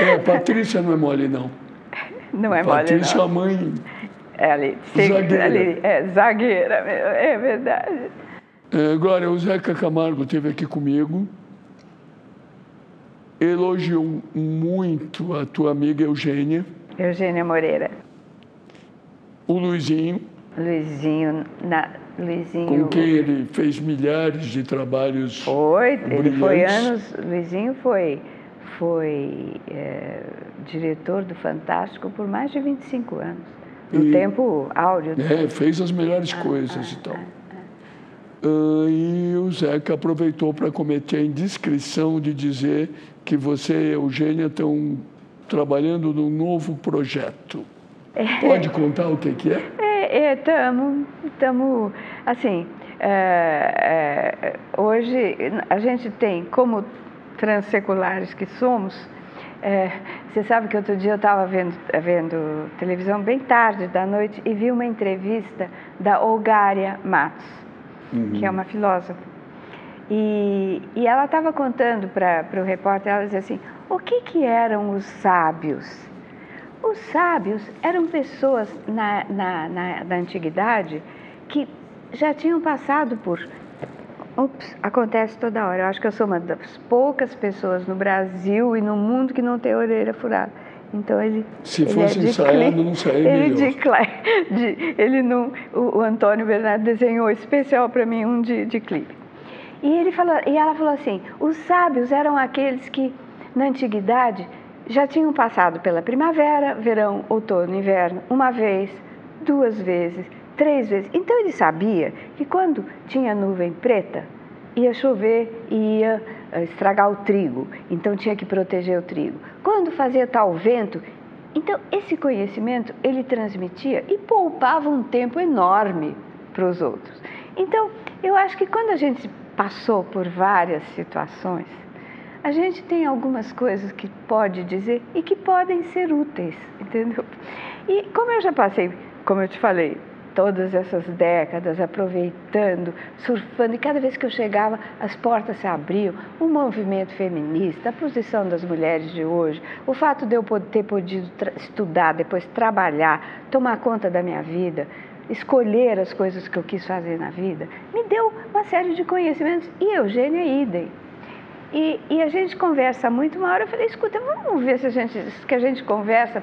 É, Patrícia não é mole, não. Não é Patrícia mole, não. Patrícia é a mãe é zagueira. Ali, é, zagueira, é verdade. É, Glória, o Zeca Camargo esteve aqui comigo, elogiou muito a tua amiga Eugênia. Eugênia Moreira. O Luizinho. Luizinho, na, Luizinho. Com quem ele fez milhares de trabalhos. Foi, brilhantes. ele foi anos. Luizinho foi, foi é, diretor do Fantástico por mais de 25 anos. No e, tempo áureo. É, fez as melhores ah, coisas ah, e tal. Ah, uh, e o Zeca aproveitou para cometer a indiscrição de dizer que você e a Eugênia estão trabalhando num novo projeto. É. Pode contar o que, que é? Estamos, é, estamos, assim, é, é, hoje a gente tem, como transseculares que somos, é, você sabe que outro dia eu estava vendo, vendo televisão bem tarde da noite e vi uma entrevista da Olgária Matos, uhum. que é uma filósofa. E, e ela estava contando para o repórter, ela dizia assim, o que, que eram os sábios? Os sábios eram pessoas na, na, na, na antiguidade que já tinham passado por. Ups, acontece toda hora. Eu acho que eu sou uma das poucas pessoas no Brasil e no mundo que não tem orelha furada. Então ele. Se ele fosse é ensaiado, não sairia ele de, de, ele não. O, o, Antônio Bernardo desenhou especial para mim um de, de clipe. E ele falou, e ela falou assim: os sábios eram aqueles que na antiguidade já tinham passado pela primavera, verão, outono, inverno, uma vez, duas vezes, três vezes. Então ele sabia que quando tinha nuvem preta, ia chover e ia eh, estragar o trigo, então tinha que proteger o trigo. Quando fazia tal vento, então esse conhecimento ele transmitia e poupava um tempo enorme para os outros. Então, eu acho que quando a gente passou por várias situações, a gente tem algumas coisas que pode dizer e que podem ser úteis, entendeu? E como eu já passei, como eu te falei, todas essas décadas aproveitando, surfando, e cada vez que eu chegava, as portas se abriam, o movimento feminista, a posição das mulheres de hoje, o fato de eu ter podido estudar, depois trabalhar, tomar conta da minha vida, escolher as coisas que eu quis fazer na vida, me deu uma série de conhecimentos e Eugênia idem. E, e, a gente conversa muito. Uma hora eu falei, escuta, vamos ver se a gente, que a gente conversa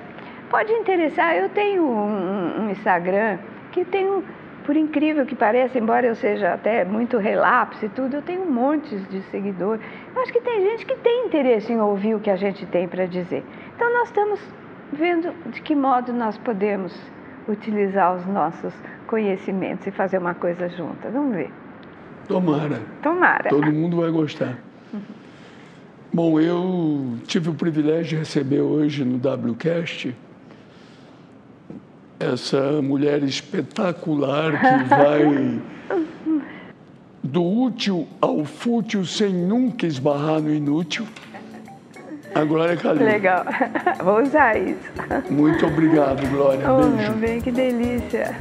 pode interessar. Eu tenho um, um Instagram que tem um, por incrível que pareça, embora eu seja até muito relapse e tudo, eu tenho montes de seguidores. Eu acho que tem gente que tem interesse em ouvir o que a gente tem para dizer. Então nós estamos vendo de que modo nós podemos utilizar os nossos conhecimentos e fazer uma coisa junta. Vamos ver. Tomara. Tomara. Todo mundo vai gostar. Bom, eu tive o privilégio de receber hoje no WCast essa mulher espetacular que vai do útil ao fútil sem nunca esbarrar no inútil. A Glória Calil. Legal. Vou usar isso. Muito obrigado, Glória. Oh, Beijo. meu bem, que delícia.